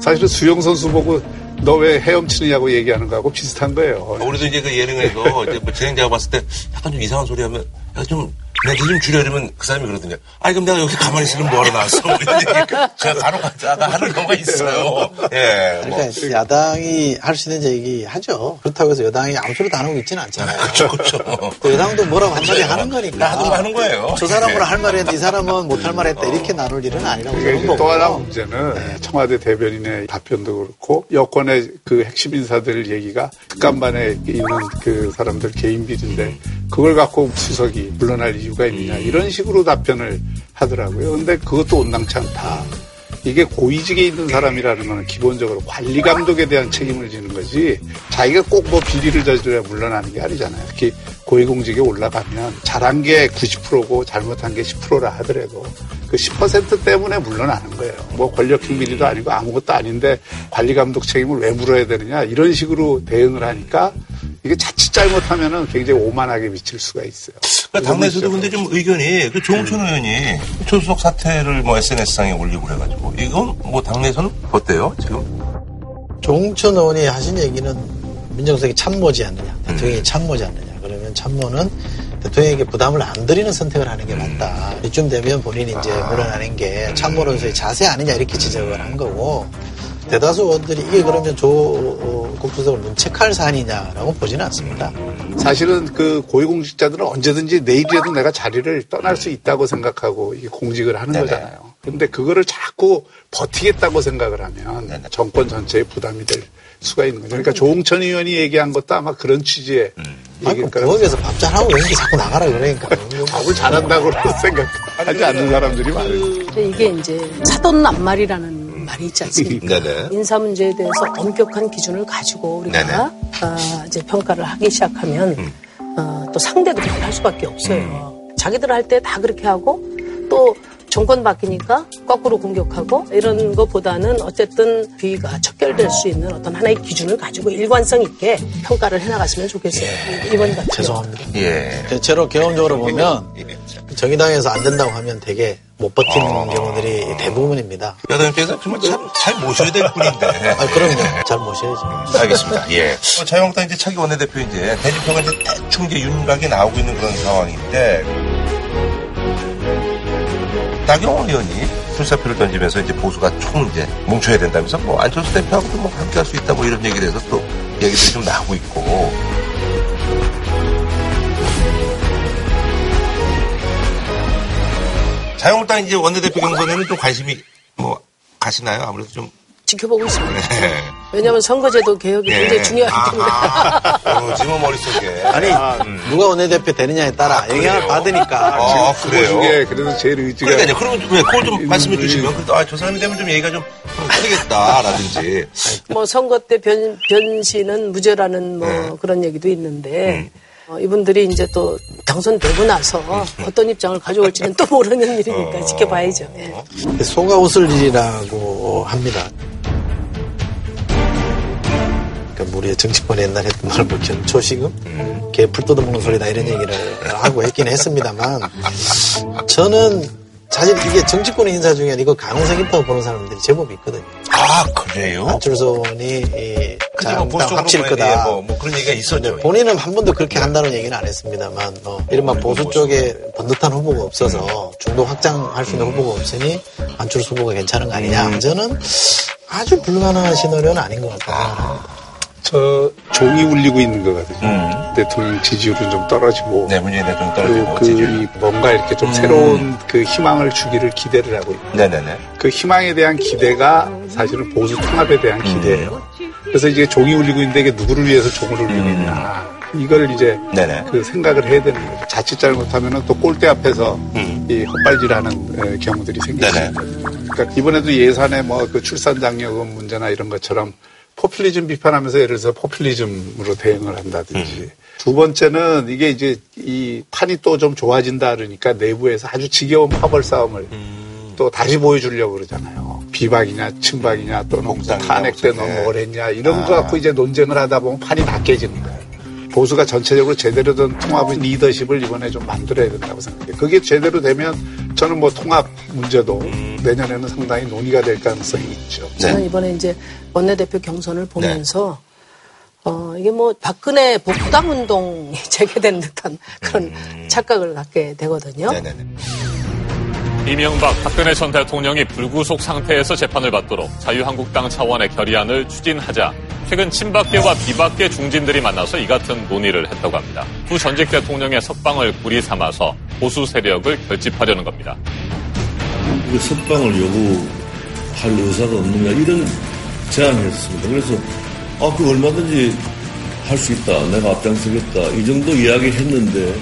사실은 수영 선수 보고 너 왜 헤엄치느냐고 얘기하는 거하고 비슷한 거예요. 우리도 이제 그 예능에서 이제 뭐 진행자가 봤을 때 약간 좀 이상한 소리 하면 야, 좀 멘트 좀 줄여려면 그 사람이 그러거든요. 아니 그럼 내가 여기 가만히 있으면 뭐하러 나왔어? 제가 간혹 가다가 하는 경우가 있어요. 예. 뭐. 그러니까 야당이 할 수 있는 얘기 하죠. 그렇다고 해서 여당이 아무 소리도 안 하고 있지는 않잖아요. 그렇죠, 그렇죠. 또 여당도 뭐라고 한 마디 하는 거니까. 하는 거 하는 거예요. 저 사람은 할말 했는데 이 사람은 못 할 말 했다. 이렇게 나눌 일은 아니라고 그게 저는 보고. 또 하나 문제는 청와대 대변인의 답변도 그렇고 여권의 그 핵심 인사들 얘기가 특감반에 있는 그 사람들 개인 비리인데 그걸 갖고 수석이 물러날 이유 가 있느냐 이런 식으로 답변을 하더라고요. 근데 그것도 온당치 않다. 이게 고위직에 있는 사람이라는 거는 기본적으로 관리 감독에 대한 책임을 지는 거지 자기가 꼭 뭐 비리를 저질러야 물러나는 게 아니잖아요. 특히 고위공직에 올라가면 잘한 게 90%고 잘못한 게 10%라 하더라도 그 10% 때문에 물러나는 거예요. 뭐 권력형 비리도 아니고 아무것도 아닌데 관리 감독 책임을 왜 물어야 되느냐 이런 식으로 대응을 하니까 이게 자칫 잘못하면은 굉장히 오만하게 미칠 수가 있어요. 그러니까 당내에서도 근데 좀 의견이 그 조홍천 의원이 조수석 사퇴를 뭐 SNS상에 올리고 그래가지고 이건 뭐 당내에서는 어때요 지금? 조홍천 의원이 하신 얘기는 민정수석이 참모지 않느냐, 대통령이 참모지 않느냐. 그러면 참모는 대통령에게 부담을 안 드리는 선택을 하는 게 맞다. 이쯤 되면 본인이 이제 물러나는 게 참모로서의 자세 아니냐 이렇게 지적을 한 거고 대다수 의원들이 이게 그러면 조 어, 국수석을 문책할 사안이냐라고 보지는 않습니다. 사실은 그 고위공직자들은 언제든지 내일이라도 내가 자리를 떠날 수 있다고 생각하고 이게 공직을 하는 네네. 거잖아요. 근데 그거를 자꾸 버티겠다고 생각을 하면 네네. 정권 전체에 부담이 될 수가 있는 거죠. 그러니까 조홍천 의원이 얘기한 것도 아마 그런 취지의 아니, 얘기일 그 거라고 부엌에서 밥 잘하고 이런 게 자꾸 나가라 그러니까. 밥을 잘한다고 생각하지 않는 사람들이 많아요. 근데 이게 이제 사돈 앞말이라는 말이 있지 않습니까? 네네. 인사 문제에 대해서 엄격한 기준을 가지고 우리가. 아, 이제 평가를 하기 시작하면 어, 또 상대도 그렇게 할 수밖에 없어요. 자기들 할 때 다 그렇게 하고 또 정권 바뀌니까 거꾸로 공격하고 이런 것보다는 어쨌든 비위가 척결될 수 있는 어떤 하나의 기준을 가지고 일관성 있게 평가를 해나갔으면 좋겠어요. 이번 같은 죄송합니다. 예. 대체로 경험적으로 보면 예. 정의당에서 안 된다고 하면 되게 못 버티는 경우들이 대부분입니다. 여당 입장에서 정말 참잘 모셔야 될 분인데. 아, 그럼요. 잘 모셔야죠. 알겠습니다. 예. 어, 자유한국당 이제 차기 원내대표 이제 대집표가 이제 대충 이제 윤곽이 나오고 있는 그런 상황인데 나경원 의원이 출사표를 던지면서 이제 보수가 총 이제 뭉쳐야 된다면서 뭐 안철수 대표하고도 뭐 함께 할 수 있다 뭐 이런 얘기를 해서 또 얘기들이 좀 나오고 있고 자유한국당 이제 원내대표 경선에는 좀 관심이 뭐 가시나요? 아무래도 좀 지켜보고 있습니다. 왜냐하면 선거제도 개혁이 네. 굉장히 중요하기 때문에. 어, 지금 머릿속에. 아니 누가 원내대표 되냐에 따라 영향을 그래요? 받으니까 아, 후보 그래요? 중에 그래도 제일 의지가 그러니까요. 그러면 왜 그걸 좀 말씀해 음, 주시면 그래도 아, 저 사람이 되면 좀 얘기가 좀 틀리겠다라든지. 뭐 선거 때 변, 변신은 무죄라는 뭐 네. 그런 얘기도 있는데 음. 어, 이분들이 이제 또 당선되고 나서 어떤 입장을 가져올지는 또 모르는 일이니까 어. 지켜봐야죠. 예. 소가 웃을 일이라고 합니다. 그러니까 우리 정치권에 옛날 했던 말뭐 견초시금? 개풀 뜯어먹는 소리다 이런 얘기를 하고 했긴 했습니다만 저는 사실 이게 정치권 인사 중에 이거 가능성 있다고 보는 사람들이 제법 있거든요. 아, 그래요? 안철수 의원이 이 근데 뭐 자유한국당 보수적으로 합칠 뭐, 거다. 예, 뭐, 뭐 그런 얘기가 있었죠. 본인은 한 번도 그렇게 한다는 얘기는 안 했습니다만, 뭐, 이른바 보수 쪽에 번듯한 후보가 없어서 중도 확장할 수 있는 후보가 없으니 안철수 후보가 괜찮은 거 아니냐. 저는 아주 불가능한 시나리오는 아닌 것 같다. 저 종이 울리고 있는 거거든요. 음. 대통령 지지율은 좀 떨어지고 네, 문재인 대통령 떨어지고. 그 뭔가 이렇게 좀 음. 새로운 그 희망을 주기를 기대를 하고 있고 네네네. 그 희망에 대한 기대가 사실은 보수 통합에 대한 기대예요. 그래서 이제 종이 울리고 있는데 이게 누구를 위해서 종을 울리고 있냐. 이걸 이제 네네. 그 생각을 해야 되는 거죠. 자칫 잘못하면은 또 골대 앞에서 음. 이 헛발질하는 에, 경우들이 네네. 있거든요. 그러니까 이번에도 예산에 뭐 그 출산 장려금 문제나 이런 것처럼 포퓰리즘 비판하면서 예를 들어서 포퓰리즘으로 대응을 한다든지 음. 두 번째는 이게 이제 이 판이 또 좀 좋아진다 그러니까 내부에서 아주 지겨운 파벌 싸움을 음. 또 다시 보여주려고 그러잖아요. 비박이냐 친박이냐 또는 탄핵 때 무슨, 넌 네. 뭘 했냐 이런 아. 거 갖고 이제 논쟁을 하다 보면 판이 다 깨지는 거예요. 보수가 전체적으로 제대로 된 통합의 리더십을 이번에 좀 만들어야 된다고 생각해요. 그게 제대로 되면 저는 뭐 통합 문제도 내년에는 상당히 논의가 될 가능성이 있죠. 저는 네. 이번에 이제 원내대표 경선을 보면서 어, 이게 뭐 박근혜 복당 운동이 재개된 듯한 그런 착각을 갖게 되거든요. 네네네. 이명박 박근혜 전 대통령이 불구속 상태에서 재판을 받도록 자유한국당 차원의 결의안을 추진하자 최근 친박계와 비박계 중진들이 만나서 이 같은 논의를 했다고 합니다. 두 전직 대통령의 석방을 구리 삼아서 보수 세력을 결집하려는 겁니다. 그 석방을 요구할 의사가 없느냐 이런 제안을 했습니다. 그래서 아, 그 얼마든지 할 수 있다. 내가 앞장서겠다. 이 정도 이야기 했는데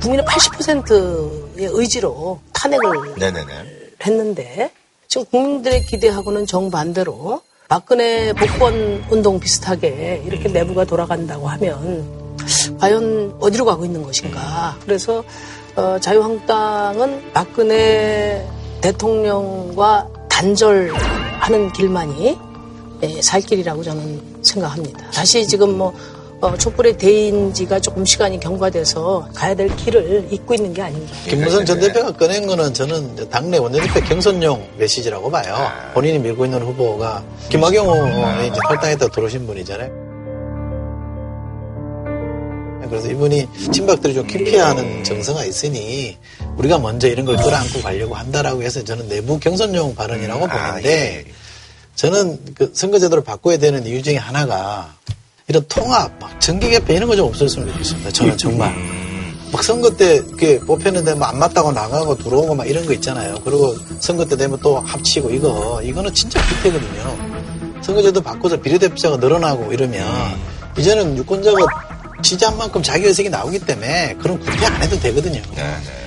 국민의 80%의 의지로 탄핵을 네네네. 했는데 지금 국민들의 기대하고는 정반대로 박근혜 복권 운동 비슷하게 이렇게 내부가 돌아간다고 하면 과연 어디로 가고 있는 것인가. 그래서 어, 자유한국당은 박근혜 대통령과 단절하는 길만이 예, 살 길이라고 저는 생각합니다. 다시 지금 뭐 어, 촛불의 대인지가 조금 시간이 경과돼서 가야 될 길을 잇고 있는 게 아닌가. 김무성 전 대표가 꺼낸 거는 저는 당내 원내대표 경선용 메시지라고 봐요. 본인이 밀고 있는 후보가 김학용 의원이 이제 탈당했다 들어오신 분이잖아요. 그래서 이분이 친박들이 좀 기피하는 정서가 있으니 우리가 먼저 이런 걸 끌어안고 가려고 한다라고 해서 저는 내부 경선용 발언이라고 보는데 저는 그 선거제도를 바꿔야 되는 이유 중에 하나가 이런 통합, 막 정기 개편 이런 거 좀 없었으면 좋겠습니다. 저는 정말. 막 선거 때 이렇게 뽑혔는데 뭐 안 맞다고 나가고 들어오고 막 이런 거 있잖아요. 그리고 선거 때 되면 또 합치고 이거 이거는 진짜 기태거든요. 선거제도 바꿔서 비례대표자가 늘어나고 이러면 이제는 유권자가 지지한 만큼 자기 의석이 나오기 때문에 그런 구태 안 해도 되거든요.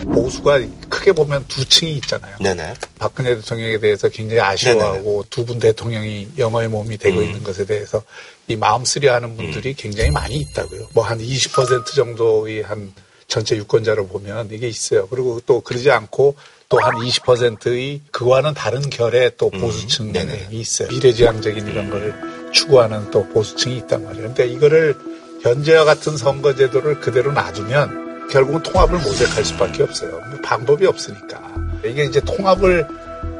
보수가 크게 보면 두 층이 있잖아요. 네네. 박근혜 대통령에 대해서 굉장히 아쉬워하고 두 분 대통령이 영어의 몸이 되고 있는 것에 대해서 이 마음 쓰려하는 분들이 굉장히 많이 있다고요. 뭐 한 20% 정도의 한 전체 유권자로 보면 이게 있어요. 그리고 또 그러지 않고 또 한 20%의 그와는 다른 결의 또 보수층이 있어요. 미래지향적인 이런 거를 추구하는 또 보수층이 있단 말이에요. 근데 이거를 현재와 같은 선거제도를 그대로 놔두면 결국은 통합을 모색할 수밖에 없어요. 뭐 방법이 없으니까. 이게 이제 통합을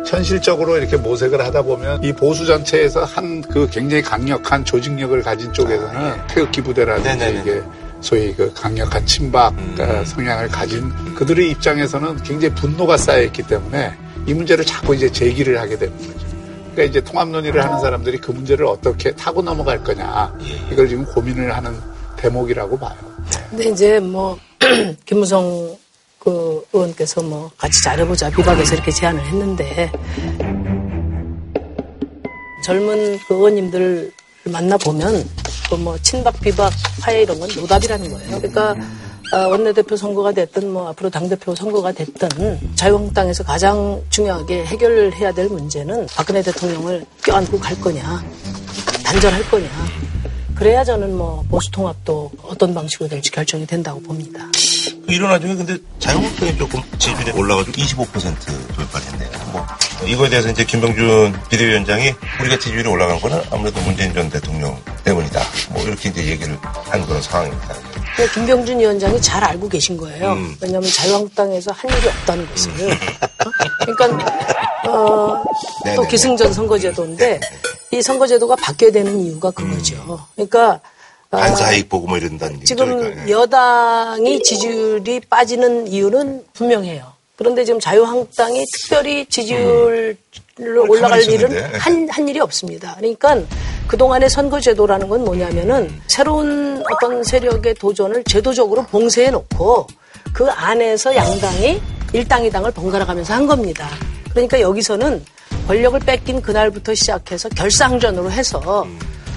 현실적으로 이렇게 모색을 하다 보면 이 보수 전체에서 한 그 굉장히 강력한 조직력을 가진 쪽에서는 태극기 부대라든지 네네네. 이게 소위 그 강력한 친박 어, 성향을 가진 그들의 입장에서는 굉장히 분노가 쌓여있기 때문에 이 문제를 자꾸 이제 제기를 하게 되는 거죠. 그러니까 이제 통합 논의를 하는 사람들이 그 문제를 어떻게 타고 넘어갈 거냐 이걸 지금 고민을 하는 대목이라고 봐요. 근데 이제 뭐 김무성 그 의원께서 뭐 같이 잘해보자 비박에서 이렇게 제안을 했는데 젊은 그 의원님들 만나보면 그 뭐 친박 비박 화해 이런 건 노답이라는 거예요. 그러니까 어, 원내대표 선거가 됐든 뭐 앞으로 당대표 선거가 됐든 자유한국당에서 가장 중요하게 해결해야 될 문제는 박근혜 대통령을 껴안고 갈 거냐 단절할 거냐 그래야 저는 뭐 보수 통합도 어떤 방식으로 될지 결정이 된다고 봅니다. 그 이런 와중에 근데 자유한국당이 조금 지지율이 올라가지고 25% 돌파를 했네요. 뭐 이거에 대해서 이제 김병준 비대위원장이 우리가 지지율이 올라간 거는 아무래도 문재인 전 대통령 때문이다. 뭐 이렇게 이제 얘기를 한 그런 상황입니다. 근데 김병준 위원장이 잘 알고 계신 거예요. 음. 왜냐하면 자유한국당에서 한 일이 없다는 것을. 어? 그러니까 어, 또. 기승전 선거제도인데 이 선거제도가 바뀌어야 되는 이유가 그거죠. 그러니까 어, 반사이익 보고 뭐 이런다는 얘기죠. 지금 그러니까. 여당이 지지율이 빠지는 이유는 분명해요. 그런데 지금 자유한국당이 특별히 지지율로 올라갈 가만히 일은 있었는데. 한, 한 일이 없습니다. 그러니까 그동안의 선거제도라는 건 뭐냐면은 새로운 어떤 세력의 도전을 제도적으로 봉쇄해 놓고 그 안에서 양당이 일당이당을 번갈아 가면서 한 겁니다. 그러니까 여기서는 권력을 뺏긴 그날부터 시작해서 결상전으로 해서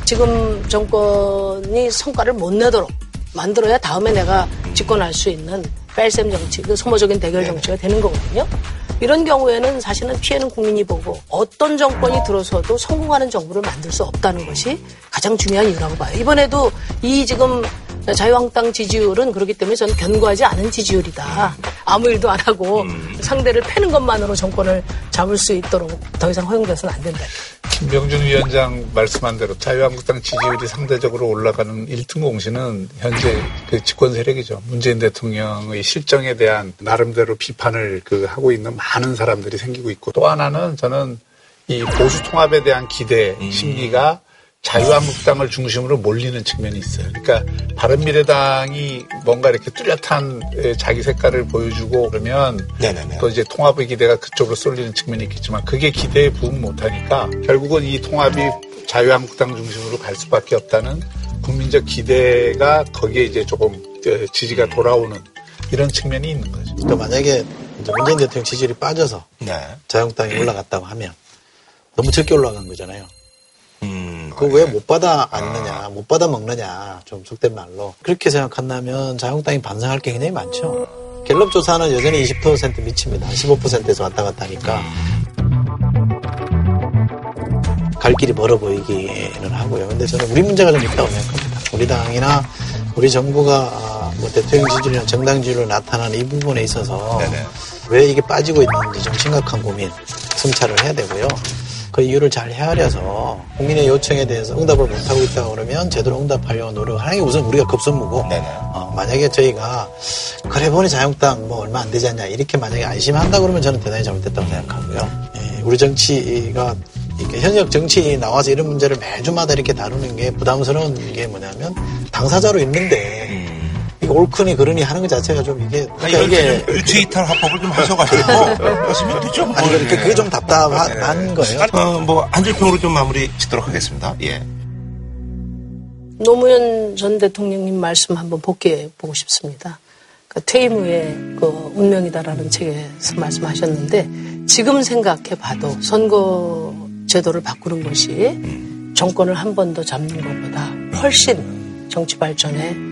지금 정권이 성과를 못 내도록 만들어야 다음에 내가 집권할 수 있는 뺄셈 정치, 그 소모적인 대결 정치가 되는 거거든요. 이런 경우에는 사실은 피해는 국민이 보고 어떤 정권이 들어서도 성공하는 정부를 만들 수 없다는 것이 가장 중요한 이유라고 봐요. 이번에도 이 지금 자유한국당 지지율은 그렇기 때문에 저는 견고하지 않은 지지율이다. 아무 일도 안 하고 상대를 패는 것만으로 정권을 잡을 수 있도록 더 이상 허용돼서는 안 된다. 김병준 위원장 말씀한 대로 자유한국당 지지율이 상대적으로 올라가는 1등 공신은 현재 그 집권 세력이죠. 문재인 대통령의 실정에 대한 나름대로 비판을 그 하고 있는 많은 사람들이 생기고 있고 또 하나는 저는 이 보수 통합에 대한 기대 심리가 자유한국당을 중심으로 몰리는 측면이 있어요. 그러니까 바른미래당이 뭔가 이렇게 뚜렷한 에, 자기 색깔을 보여주고 그러면 네네네. 또 이제 통합의 기대가 그쪽으로 쏠리는 측면이 있겠지만 그게 기대에 부응 못하니까 결국은 이 통합이 자유한국당 중심으로 갈 수밖에 없다는 국민적 기대가 거기에 이제 조금 어, 지지가 돌아오는 이런 측면이 있는 거죠. 또 만약에 이제 문재인 대통령 지지율이 빠져서 네. 자유한국당이 올라갔다고 하면 너무 적게 올라간 거잖아요. 음, 그거 왜못 받아 앉느냐, 못 받아 먹느냐, 좀 속된 말로. 그렇게 생각한다면 자유한국당이 반성할 게 굉장히 많죠. 갤럽 조사는 여전히 20% 미칩니다. 15%에서 왔다 갔다 하니까. 갈 길이 멀어 보이기는 하고요. 근데 저는 우리 문제가 좀 있다고 생각합니다. 우리 당이나 우리 정부가 아, 뭐 대통령 지지율이나 정당 지지율로 나타나는 이 부분에 있어서 네네. 왜 이게 빠지고 있는지 좀 심각한 고민, 성찰을 해야 되고요. 그 이유를 잘 헤아려서 국민의 요청에 대해서 응답을 못하고 있다 그러면 제대로 응답하려고 노력을 하는 게 우선 우리가 급선무고. 어, 만약에 저희가 그래 보니 자유한국당 뭐 얼마 안 되지 않냐 이렇게 만약에 안심한다 그러면 저는 대단히 잘못됐다고 생각하고요. 예, 우리 정치가 이렇게 현역 정치 나와서 이런 문제를 매주마다 이렇게 다루는 게 부담스러운 게 뭐냐면 당사자로 있는데 이게 옳거니 그러니 하는 것 자체가 좀 이게 그러니까 이게 트위터 합법을 좀 하셔가지고 하시면 되죠. 뭐. 아니 그러니까 그게 좀 답답한 거예요. 어, 뭐한 줄평으로 좀 마무리 짓도록 하겠습니다. 예. 노무현 전 대통령님 말씀 한번 복귀해 보고 싶습니다. 그 퇴임 후에 그 운명이다라는 책에서 말씀하셨는데 지금 생각해 봐도 선거 제도를 바꾸는 것이 정권을 한 번 더 잡는 것보다 훨씬 정치 발전에 예,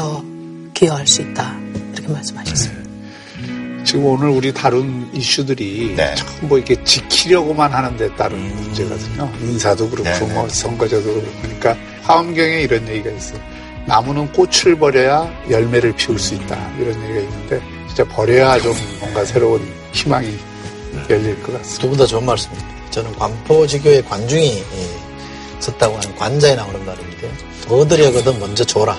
더 기여할 수 있다 이렇게 말씀하셨습니다. 지금 오늘 우리 다룬 이슈들이 네. 전부 뭐 이렇게 지키려고만 하는데 따른 문제거든요. 인사도 그렇고 네, 네. 뭐 선거제도 그렇고 그러니까 화엄경에 이런 얘기가 있어요. 나무는 꽃을 버려야 열매를 피울 수 있다 이런 얘기가 있는데 진짜 버려야 좀 뭔가 새로운 희망이 열릴 것 같습니다. 두 분 다 좋은 말씀입니다. 저는 관포지교의 관중이 예, 섰다고 하는 관자에 나오는 말인데요. 얻으려거든 먼저 줘라.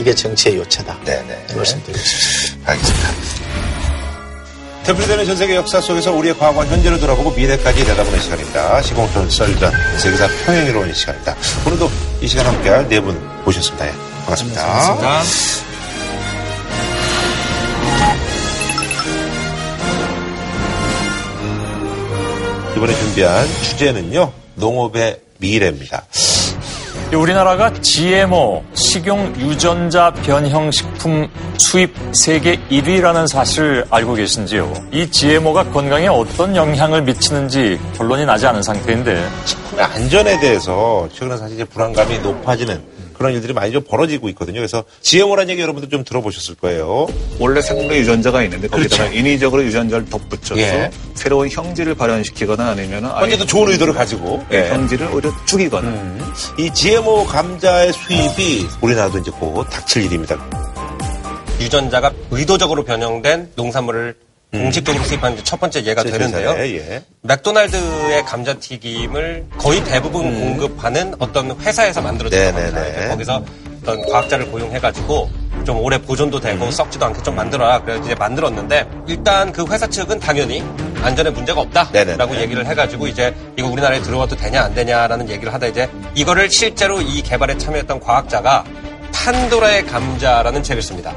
이게 정치의 요체다. 네네. 이 말씀드리고 싶습니다. 알겠습니다. 대표되는 전 세계 역사 속에서 우리의 과거와 현재를 돌아보고 미래까지 내다보는 시간입니다. 시공촌 썰전 세계사 평행이론의 시간입니다. 오늘도 이 시간 함께할 네 분 모셨습니다. 예, 반갑습니다. 이번에 준비한 주제는요, 농업의 미래입니다. 우리나라가 GMO, 식용 유전자 변형 식품 수입 세계 1위라는 사실을 알고 계신지요? 이 GMO가 건강에 어떤 영향을 미치는지 결론이 나지 않은 상태인데 식품의 안전에 대해서 최근에 사실 이제 불안감이 높아지는 그런 일들이 많이 좀 벌어지고 있거든요. 그래서 GMO라는 얘기 여러분들 좀 들어보셨을 거예요. 원래 생물에 유전자가 있는데 거기다가 그렇죠. 인위적으로 유전자를 덧붙여서 예. 새로운 형질을 발현시키거나 아니면 어쨌든 좋은 의도를 가지고 예. 형질을 오히려 죽이거나 이 GMO 감자의 수입이 우리나라도 이제 곧 닥칠 일입니다. 유전자가 의도적으로 변형된 농산물을 공식적으로 수입하는 게첫 번째 예가 제 되는데요. 예. 맥도날드의 감자튀김을 거의 대부분 공급하는 어떤 회사에서 만들어진 겁니다. 네네네. 거기서 어떤 과학자를 고용해가지고 좀 오래 보존도 되고 썩지도 않게 좀 만들어라. 그래서 이제 만들었는데 일단 그 회사 측은 당연히 안전에 문제가 없다라고 얘기를 해가지고 이제 이거 우리나라에 들어와도 되냐 안 되냐라는 얘기를 하다 이제 이거를 실제로 이 개발에 참여했던 과학자가 판도라의 감자라는 책을 씁니다.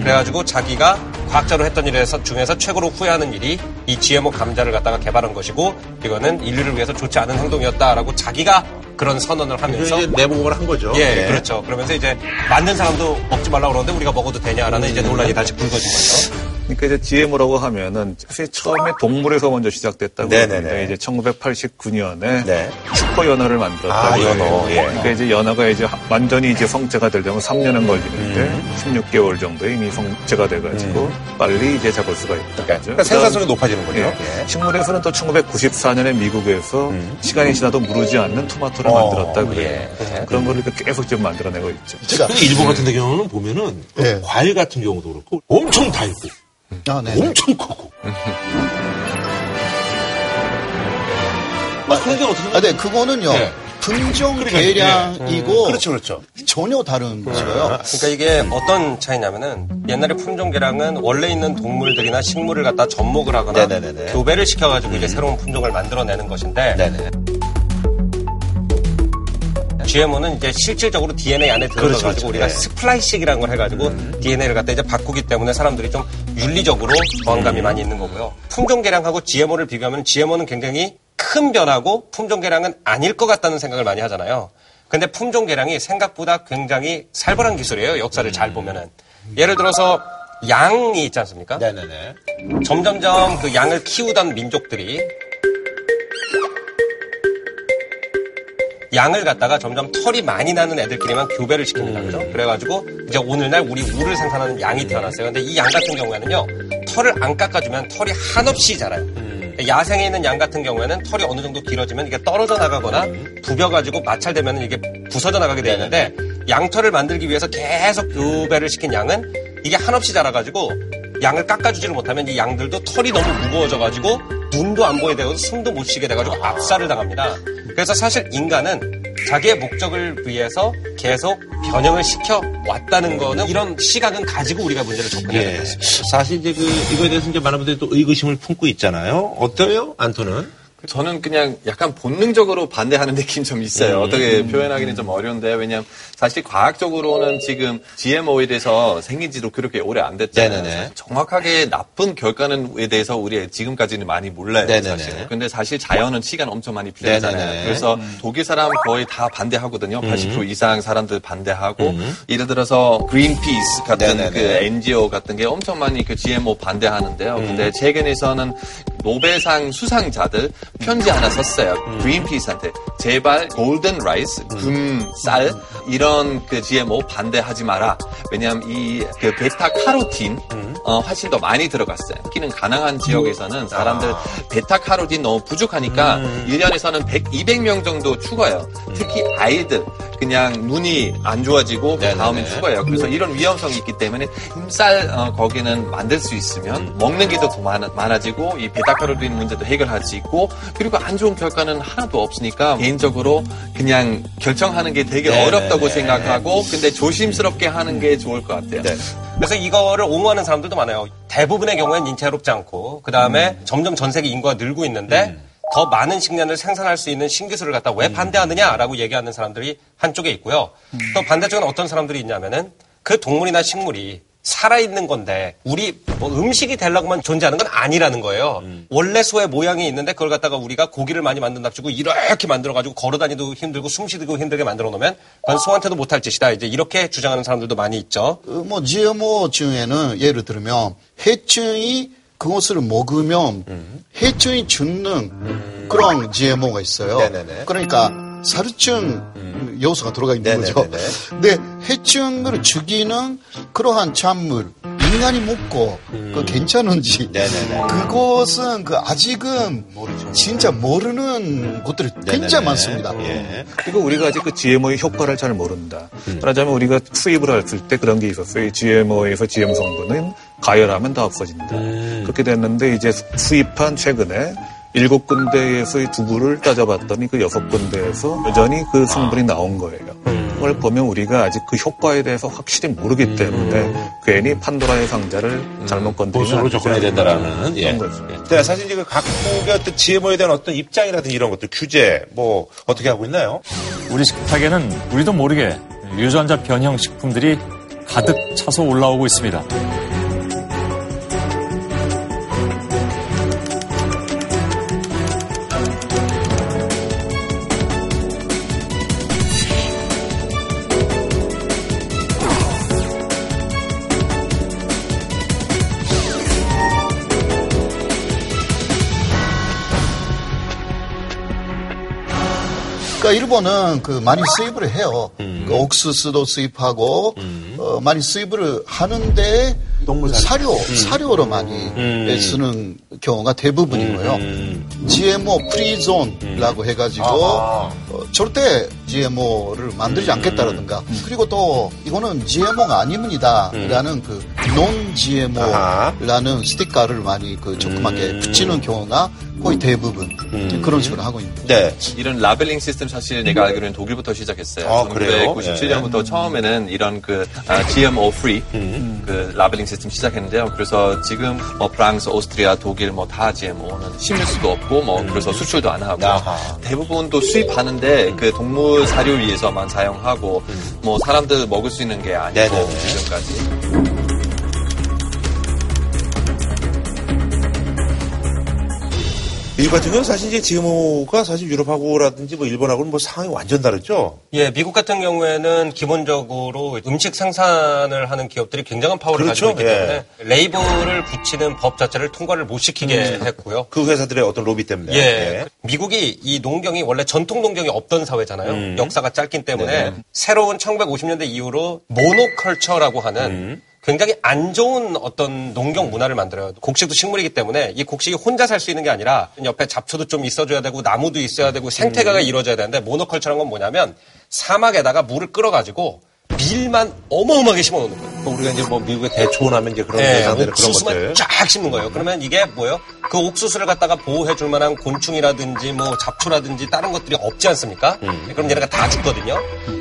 그래가지고 자기가 과학자로 했던 일에서 중에서 최고로 후회하는 일이 이 GMO 감자를 갖다가 개발한 것이고 이거는 인류를 위해서 좋지 않은 행동이었다라고 자기가 그런 선언을 하면서 내보고를 한 거죠. 예, 예. 그렇죠. 그러면서 이제 만든 사람도 먹지 말라 고 그러는데 우리가 먹어도 되냐라는 이제 논란이 다시 불거진 거죠. 그러니까 이제 GMO라고 하면은 사실 처음에 동물에서 먼저 시작됐다고 네네네. 합니다. 이제 1989년에 슈퍼 연어를 만들었다고 아. 연어, 예. 그러니까 이제 연어가 이제 하- 완전히 이제 성체가 되려면 3년은 걸리는데 음. 16개월 정도에 이미 성체가 돼가지고 빨리 이제 잡을 수가 있다. 그러니까 생산성이 높아지는 거죠. 예. 예. 식물에서는 또 1994년에 미국에서 시간이 지나도 무르지 않는 토마토를 어, 만들었다 그래요. 예. 그런 걸 이렇게 계속 좀 만들어내고 있죠. 근데 일본 같은 경우는 보면은 그 과일 같은 경우도 그렇고 엄청 달고 아, 네. 엄청 크고 아, 그런 게 어떻게 아, 네, 그거는요. 네. 품종 그러니까, 계량이고 예. 음. 그렇죠, 그렇죠. 전혀 다른 거예요. 그러니까 이게 어떤 차이냐면은 옛날에 품종 개량은 원래 있는 동물들이나 식물을 갖다 접목을 하거나 네네네네. 교배를 시켜가지고 이제 새로운 품종을 만들어내는 것인데 네네. GMO는 이제 실질적으로 DNA 안에 들어가가지고 그렇죠, 그렇죠. 우리가 예. splicing이라는 걸 해가지고 DNA를 갖다 이제 바꾸기 때문에 사람들이 좀 윤리적으로 저항감이 많이 있는 거고요. 품종 개량하고 GMO를 비교하면 GMO는 굉장히 큰 변화고 품종 개량은 아닐 것 같다는 생각을 많이 하잖아요. 근데 품종 개량이 생각보다 굉장히 살벌한 기술이에요. 역사를 잘 보면은. 예를 들어서 양이 있지 않습니까? 네네네. 점점점 그 양을 키우던 민족들이 양을 갖다가 점점 털이 많이 나는 애들끼리만 교배를 시킵니다. 그죠? 그래가지고 이제 오늘날 우리 우를 생산하는 양이 태어났어요. 근데 이 양 같은 경우에는요, 털을 안 깎아주면 털이 한없이 자라요. 야생에 있는 양 같은 경우에는 털이 어느 정도 길어지면 이게 떨어져 나가거나 부벼가지고 마찰되면 이게 부서져 나가게 되는데 양털을 만들기 위해서 계속 교배를 시킨 양은 이게 한없이 자라가지고 양을 깎아주지를 못하면 이 양들도 털이 너무 무거워져가지고 눈도 안 보이게 되고 숨도 못 쉬게 돼가지고 압살을 당합니다. 그래서 사실 인간은 자기의 목적을 위해서 계속 변형을 시켜 왔다는 거는 이런 시각은 가지고 우리가 문제를 접근해야 예. 되겠습니다. 사실 이제 그 이거에 대해서 이제 많은 분들이 또 의구심을 품고 있잖아요. 어때요, 안토는? 저는 그냥 약간 본능적으로 반대하는 느낌 좀 있어요. 음. 어떻게 표현하기는 좀 어려운데 왜냐면 사실 과학적으로는 지금 GMO에 대해서 생긴 지도 그렇게 오래 안 됐잖아요. 네네네. 정확하게 나쁜 결과는에 대해서 우리 지금까지는 많이 몰라요. 네네네. 사실. 근데 사실 자연은 시간 엄청 많이 필요하잖아요. 네네네. 그래서 음. 독일 사람 거의 다 반대하거든요. 80% 음. 이상 사람들 반대하고 음. 예를 들어서 그린피스 같은 네네네. 그 NGO 같은 게 엄청 많이 그 GMO 반대하는데요. 음. 근데 최근에서는 노벨상 수상자들 편지 하나 썼어요. 그린피스한테. 제발 golden rice, 금쌀 이런 그 GMO 반대하지 마라. 왜냐하면 이그 베타 카로틴 어, 훨씬 더 많이 들어갔어요. 특히는 가난한 지역에서는 사람들 베타 카로틴 너무 부족하니까 1년에서는 100, 200명 정도 죽어요. 특히 아이들 그냥 눈이 안 좋아지고 그 다음에 죽어요. 그래서 이런 위험성이 있기 때문에 흰쌀 어, 거기는 만들 수 있으면 먹는 게 더 많아 지고 이 베타카로틴 문제도 해결할 수 있고 그리고 안 좋은 결과는 하나도 없으니까 개인적으로 그냥 결정하는 게 되게 네, 어렵다고 네, 생각하고 근데 조심스럽게 하는 게 좋을 것 같아요. 그래서 이거를 옹호하는 사람들도 많아요. 대부분의 경우에는 인체롭지 않고 그 다음에 점점 전 세계 인구가 늘고 있는데 더 많은 식량을 생산할 수 있는 신기술을 갖다 왜 반대하느냐라고 얘기하는 사람들이 한쪽에 있고요. 또 반대쪽은 어떤 사람들이 있냐면은 그 동물이나 식물이 살아있는 건데 우리 뭐 음식이 되려고만 존재하는 건 아니라는 거예요. 원래 소의 모양이 있는데 그걸 갖다가 우리가 고기를 많이 만든답시고 이렇게 만들어가지고 걸어다니도 힘들고 숨쉬기도 힘들게 만들어 놓으면 그건 소한테도 못할 짓이다. 이제 이렇게 주장하는 사람들도 많이 있죠. 어, 뭐 GMO 중에는 예를 들면 해충이 그것을 먹으면 해충이 죽는 그런 GMO가 있어요. 네네네. 그러니까 사료증 요소가 들어가 있는 거죠. 근데 해충을 죽이는 그러한 작물 인간이 먹고 그 괜찮은지 그것은 그 아직은 진짜 모르는 것들이 굉장히 많습니다. 그리고 우리가 아직 그 GMO의 효과를 잘 모른다. 말하자면 우리가 투입을 했을 때 그런 게 있었어요. 이 GMO에서 GM 성분은 가열하면 다 없어진다. 그렇게 됐는데 이제 투입한 최근에 일곱 군데에서 이 두부를 따져봤더니 그 여섯 군데에서 여전히 그 성분이 나온 거예요. 그걸 보면 우리가 아직 그 효과에 대해서 확실히 모르기 때문에 괜히 판도라의 상자를 잘못 건드리면 보수로 접근해야 된다라는. 않나. 예. 그런 거죠. 네, 사실 이제 그 각국의 어떤 GMO에 대한 어떤 입장이라든지 이런 것들 규제 뭐 어떻게 하고 있나요? 우리 식탁에는 우리도 모르게 유전자 변형 식품들이 가득 차서 올라오고 있습니다. 그러니까 일본은 그 많이 수입을 해요. 그 옥수수도 수입하고 어, 많이 수입을 하는데 사료. 사료로 많이 쓰는 경우가 대부분인 거예요. GMO free zone이라고 해가지고 아하. 어, 절대 GMO를 만들지 않겠다라든가. 그리고 또 이거는 GMO가 아닙니다라는 그 non GMO라는 스티커를 많이 그 조그맣게 붙이는 경우가 거의 대부분 그런 식으로 하고 있는. 네. 이런 라벨링 시스템 사실 내가 알기로는 독일부터 시작했어요. 아, 그래요? 1997년부터 처음에는 이런 그 아, GMO free 그 라벨링 시스템 시작했는데요. 그래서 지금 뭐 프랑스, 오스트리아, 독일 뭐다 GMO는 심을 수도 없고 뭐 그래서 수출도 안 하고 아하. 대부분 또 수입하는데 그 동물 사료 위해서만 사용하고 뭐 사람들 먹을 수 있는 게 아니고 네네네. 지금까지. 미국 같은 경우는 사실 이제 GMO가 사실 유럽하고라든지 뭐 일본하고는 뭐 상황이 완전 다르죠? 예, 미국 같은 경우에는 기본적으로 음식 생산을 하는 기업들이 굉장한 파워를 그렇죠. 가지고 있기 예. 때문에 레이블을 붙이는 법 자체를 통과를 못 시키게 했고요. 그 회사들의 어떤 로비 때문에. 예. 미국이 이 농경이 원래 전통 농경이 없던 사회잖아요. 음. 역사가 짧기 때문에 네. 새로운 1950년대 이후로 모노컬처라고 하는 음. 굉장히 안 좋은 어떤 농경 문화를 만들어요. 곡식도 식물이기 때문에 이 곡식이 혼자 살 수 있는 게 아니라 옆에 잡초도 좀 있어줘야 되고 나무도 있어야 되고 생태가가 이루어져야 되는데 모노컬처라는 건 뭐냐면 사막에다가 물을 끌어가지고 밀만 어마어마하게 심어놓는 거예요. 우리가 이제 뭐 미국의 대초원하면 이제 그런 네, 옥수수만. 쫙 심는 거예요. 그러면 이게 뭐예요? 그 옥수수를 갖다가 보호해줄 만한 곤충이라든지 뭐 잡초라든지 다른 것들이 없지 않습니까? 음. 그럼 얘네가 다 죽거든요.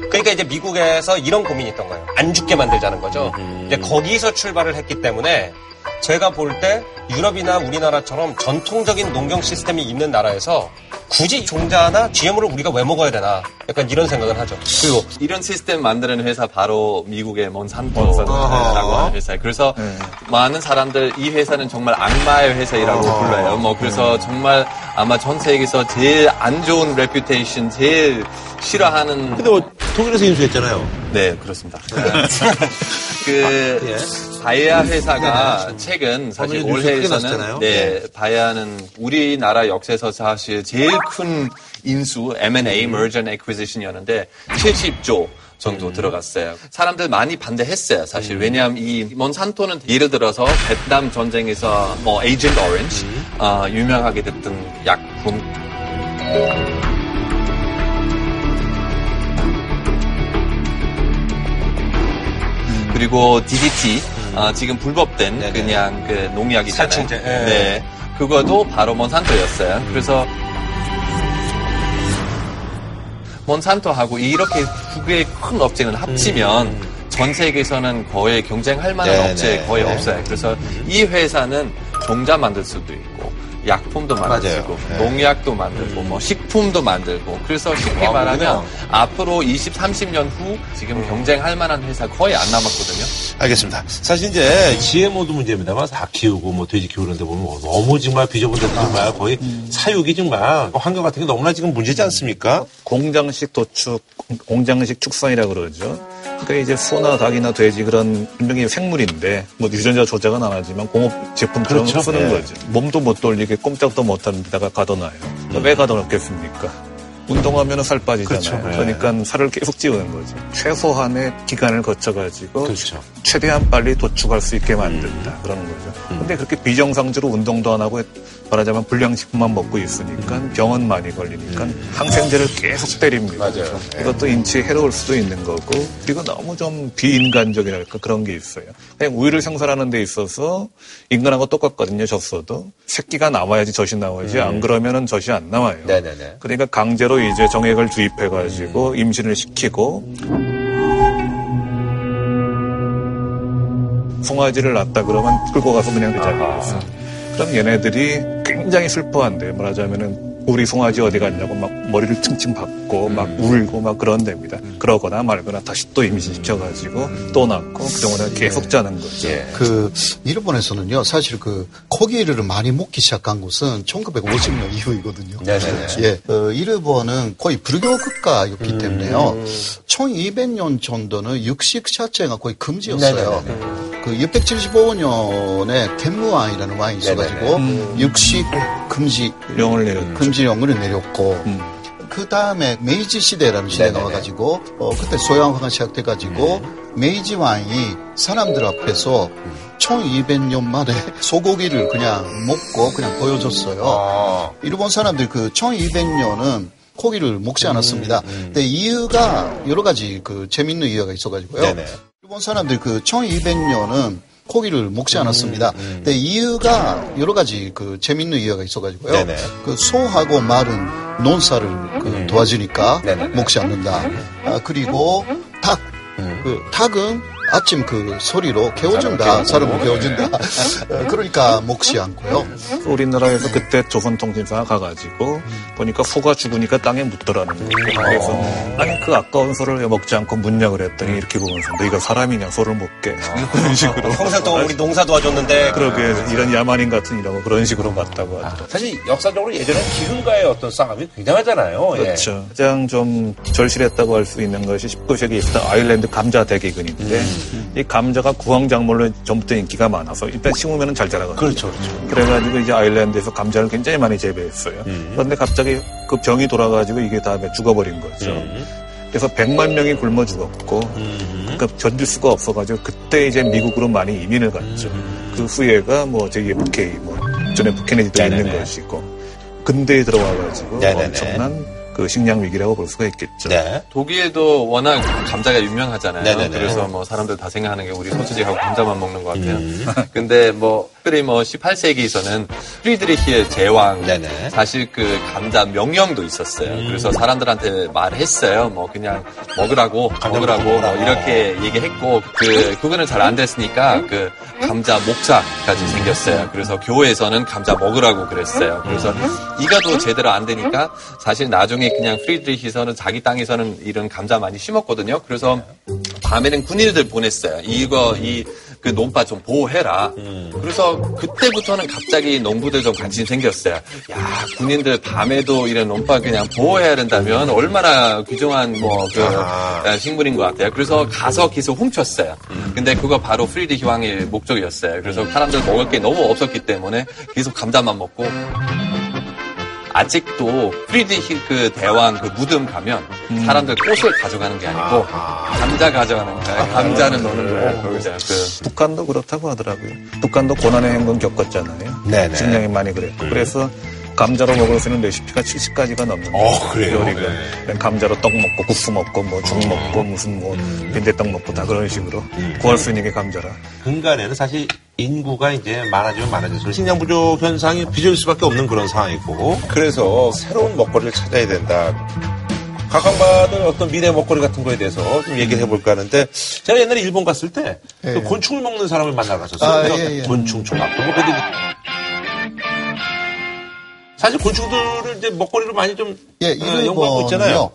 그러니까 이제 미국에서 이런 고민이 있던 거예요. 안 죽게 만들자는 거죠. 음. 이제 거기서 출발을 했기 때문에 제가 볼 때 유럽이나 우리나라처럼 전통적인 농경 시스템이 있는 나라에서 굳이 종자나 GMO를 우리가 왜 먹어야 되나? 약간 이런 생각을 하죠. 그리고 이런 시스템 만드는 회사 바로 미국의 몬산토라고 하는 회사예요. 그래서 많은 사람들 이 회사는 정말 악마의 회사라고 불러요. 뭐 그래서 정말 아마 전 세계에서 제일 안 좋은 reputation, 제일 싫어하는. 근데 뭐 독일에서 인수했잖아요. 네, 그렇습니다. 그 바이어 회사가 최근 사실 어머니 뉴스 크게 났잖아요. 올해에서는 네, 바이아는 우리나라 역사에서 사실 제일 큰 인수 M&A Merger and Acquisition이었는데 70조 정도 들어갔어요. 사람들 많이 반대했어요, 사실. 왜냐하면 이 몬산토는 예를 들어서 베트남 전쟁에서 뭐 에이전트 오렌지 어, 유명하게 됐던 약품 그리고 DDT 어, 지금 불법된 그냥 그 농약이잖아요. 살충제, 예. 네, 그것도 바로 몬산토였어요. 그래서 몬산토하고 이렇게 두 개의 큰 업체는 합치면 전 세계에서는 거의 경쟁할 만한 네, 업체 네. 거의 네. 없어요. 그래서 이 회사는 종자 만들 수도 있고 약품도 만들고 네. 농약도 만들고 뭐 식품도 만들고 그래서 쉽게 아, 말하면 그래요? 앞으로 20, 30년 후 지금 경쟁할 만한 회사 거의 안 남았거든요. 알겠습니다. 사실 이제 GMO도 문제입니다만 닭 키우고 뭐 돼지 키우는데 보면 너무 정말 비좁은데 정말 거의 사육이 정말 환경 같은 게 너무나 지금 문제지 않습니까? 공장식 도축, 공장식 축산이라고 그러죠. 그러니까 이제 소나 닭이나 돼지 그런 분명히 생물인데 뭐 유전자 조작은 안 하지만 공업 제품처럼 그렇죠. 쓰는 네. 거죠. 몸도 못 돌리게 꼼짝도 못하는 데다가 가둬놔요. 그러니까 왜 가둬놓겠습니까? 운동하면 살 빠지잖아요. 그렇죠. 네. 그러니까 살을 계속 찌우는 거죠. 최소한의 기간을 거쳐가지고 그렇죠. 최대한 빨리 도축할 수 있게 만든다. 그런 거죠. 근데 그렇게 비정상적으로 운동도 안 하고 말하자면 불량식품만 먹고 있으니까 병원 많이 걸리니까 항생제를 계속 때립니다. 맞아요. 이것도 인체에 해로울 수도 있는 거고 그리고 너무 좀 비인간적이랄까 그런 게 있어요. 그냥 우유를 생산하는 데 있어서 인간하고 똑같거든요. 젖소도 새끼가 나와야지 젖이 나와야지 안 그러면은 젖이 안 나와요. 네네네. 그러니까 강제로 이제 정액을 주입해가지고 임신을 시키고 송아지를 낳았다 그러면 끌고 가서 그냥 그 자리에 있어. 그럼 얘네들이 굉장히 슬퍼한대. 말하자면은 우리 송아지 어디 갔냐고 막 머리를 층층 박고 막 울고 막 그런 데입니다. 그러거나 말거나 다시 또 임신시켜가지고 또 낳고 그동안에 계속 자는 거죠. 그 일본에서는요 사실 그 고기를 많이 먹기 시작한 것은 1950년 이후이거든요. 네네네. 예, 어, 일본은 거의 불교 국가였기 때문에요. 1200년 정도는 육식 자체가 거의 금지였어요. 그 675년에 겐무왕이라는 왕이 있어가지고 육식 금지 령을 내렸죠. 금지령을 내렸고. 그 다음에 메이지 시대라는 시대가 와가지고 어, 그때 소양화가 시작돼가지고 메이지 왕이 사람들 앞에서 1200년 만에 소고기를 그냥 먹고 그냥 보여줬어요. 일본 사람들 그 1200년은 고기를 먹지 않았습니다. 근데 이유가 여러 가지 그 재밌는 이유가 있어가지고요. 네네. 일본 사람들 그 1200년은 고기를 먹지 않았습니다. 근데 이유가 여러 가지 그 재밌는 이유가 있어가지고요. 네네. 그 소하고 마른 논살을 그 도와주니까 먹지 않는다. 아, 그리고 닭. 그 닭은 아침 그 소리로 개워준다. 사람을 개워준다. 어, 그러니까 먹지 않고요. 우리나라에서 그때 조선통신사 가 가가지고 보니까 소가 죽으니까 땅에 묻더라는 거예요. 그래서 아니 그 아까운 소를 왜 먹지 않고 묻냐 그랬더니 이렇게 보면서 너희가 사람이냐 소를 먹게 그런 식으로 평생 동안 우리 농사 도와줬는데 그러게 이런 야만인 같은 이라고 그런 식으로 봤다고 하더라고요. 사실 역사적으로 예전에 기근과의 어떤 싸움이 굉장하잖아요. 예. 그렇죠. 가장 좀 절실했다고 할 수 있는 것이 19세기에 있었던 아일랜드 감자 대기근인데 이 감자가 구황작물로 전부터 인기가 많아서 일단 심으면 잘 자라거든요. 그렇죠, 그렇죠. 그래가지고 이제 아일랜드에서 감자를 굉장히 많이 재배했어요. 그런데 갑자기 그 병이 돌아가지고 이게 다음에 죽어버린 거죠. 그래서 100만 명이 굶어 죽었고, 그러니까 견딜 수가 없어가지고 그때 이제 미국으로 많이 이민을 갔죠. 그 후예가 뭐 저기 FK, 뭐 전에 부케네디도 있는. 것이고, 근대에 들어와가지고 네네네. 엄청난 그 식량 위기라고 볼 수가 있겠죠. 네. 독일도 워낙 감자가 유명하잖아요. 네네네. 그래서 뭐 사람들 다 생각하는 게 우리 소시지하고 감자만 먹는 것 같아요. 음. 근데 뭐 특별히 뭐 18세기에서는 프리드리히의 제왕 네네. 사실 그 감자 명령도 있었어요. 음. 그래서 사람들한테 말했어요. 뭐 그냥 먹으라고 먹으라고 뭐 이렇게 얘기했고 그 그거는 잘 안 됐으니까 그 감자 목자까지 생겼어요. 그래서 교회에서는 감자 먹으라고 그랬어요. 그래서 이가 도 제대로 안 되니까 사실 나중에 그냥 프리드리히서는 자기 땅에서는 이런 감자 많이 심었거든요. 그래서 밤에는 군인들 보냈어요. 이거 이 그 논밭 좀 보호해라. 그래서 그때부터는 갑자기 농부들 좀 관심 생겼어요. 야 군인들 밤에도 이런 논밭 그냥 보호해야 된다면 얼마나 귀중한 뭐그 식물인 것 같아요. 그래서 가서 계속 훔쳤어요. 근데 그거 바로 프리드리히 왕의 목적이었어요. 그래서 사람들 먹을 게 너무 없었기 때문에 계속 감자만 먹고 아직도 프리드리히 그 대왕 그 무덤 가면 사람들 꽃을 가져가는 게 아니고 감자 가져가는 거예요. 감자는 노는 거예요. 거기서 그 북한도 그렇다고 하더라고요. 북한도 고난의 행군 겪었잖아요. 네네. 식량이 많이 그랬고. 그래서 감자로 먹을 수 있는 레시피가 70가지가 넘는데. 어, 그래요? 요리가. 네. 감자로 떡 먹고 국수 먹고 뭐죽 먹고 무슨 뭐 빈대떡 먹고 다 그런 식으로 구할 수 있는 게 감자라. 근간에는 사실 인구가 이제 많아지면 많아질수록 식량 부족 현상이 빚을 수밖에 없는 그런 상황이고 그래서 새로운 먹거리를 찾아야 된다. 각광받은 어떤 미래 먹거리 같은 거에 대해서 좀 얘기를 해볼까 하는데 제가 옛날에 일본 갔을 때 예. 그 곤충을 먹는 사람을 만나 갔었어요. 아, 예, 예. 곤충 초밥도 먹고 근데 사실 곤충들을 이제 먹거리로 많이 좀 예, 어, 연구하고 있잖아요. 일본은요.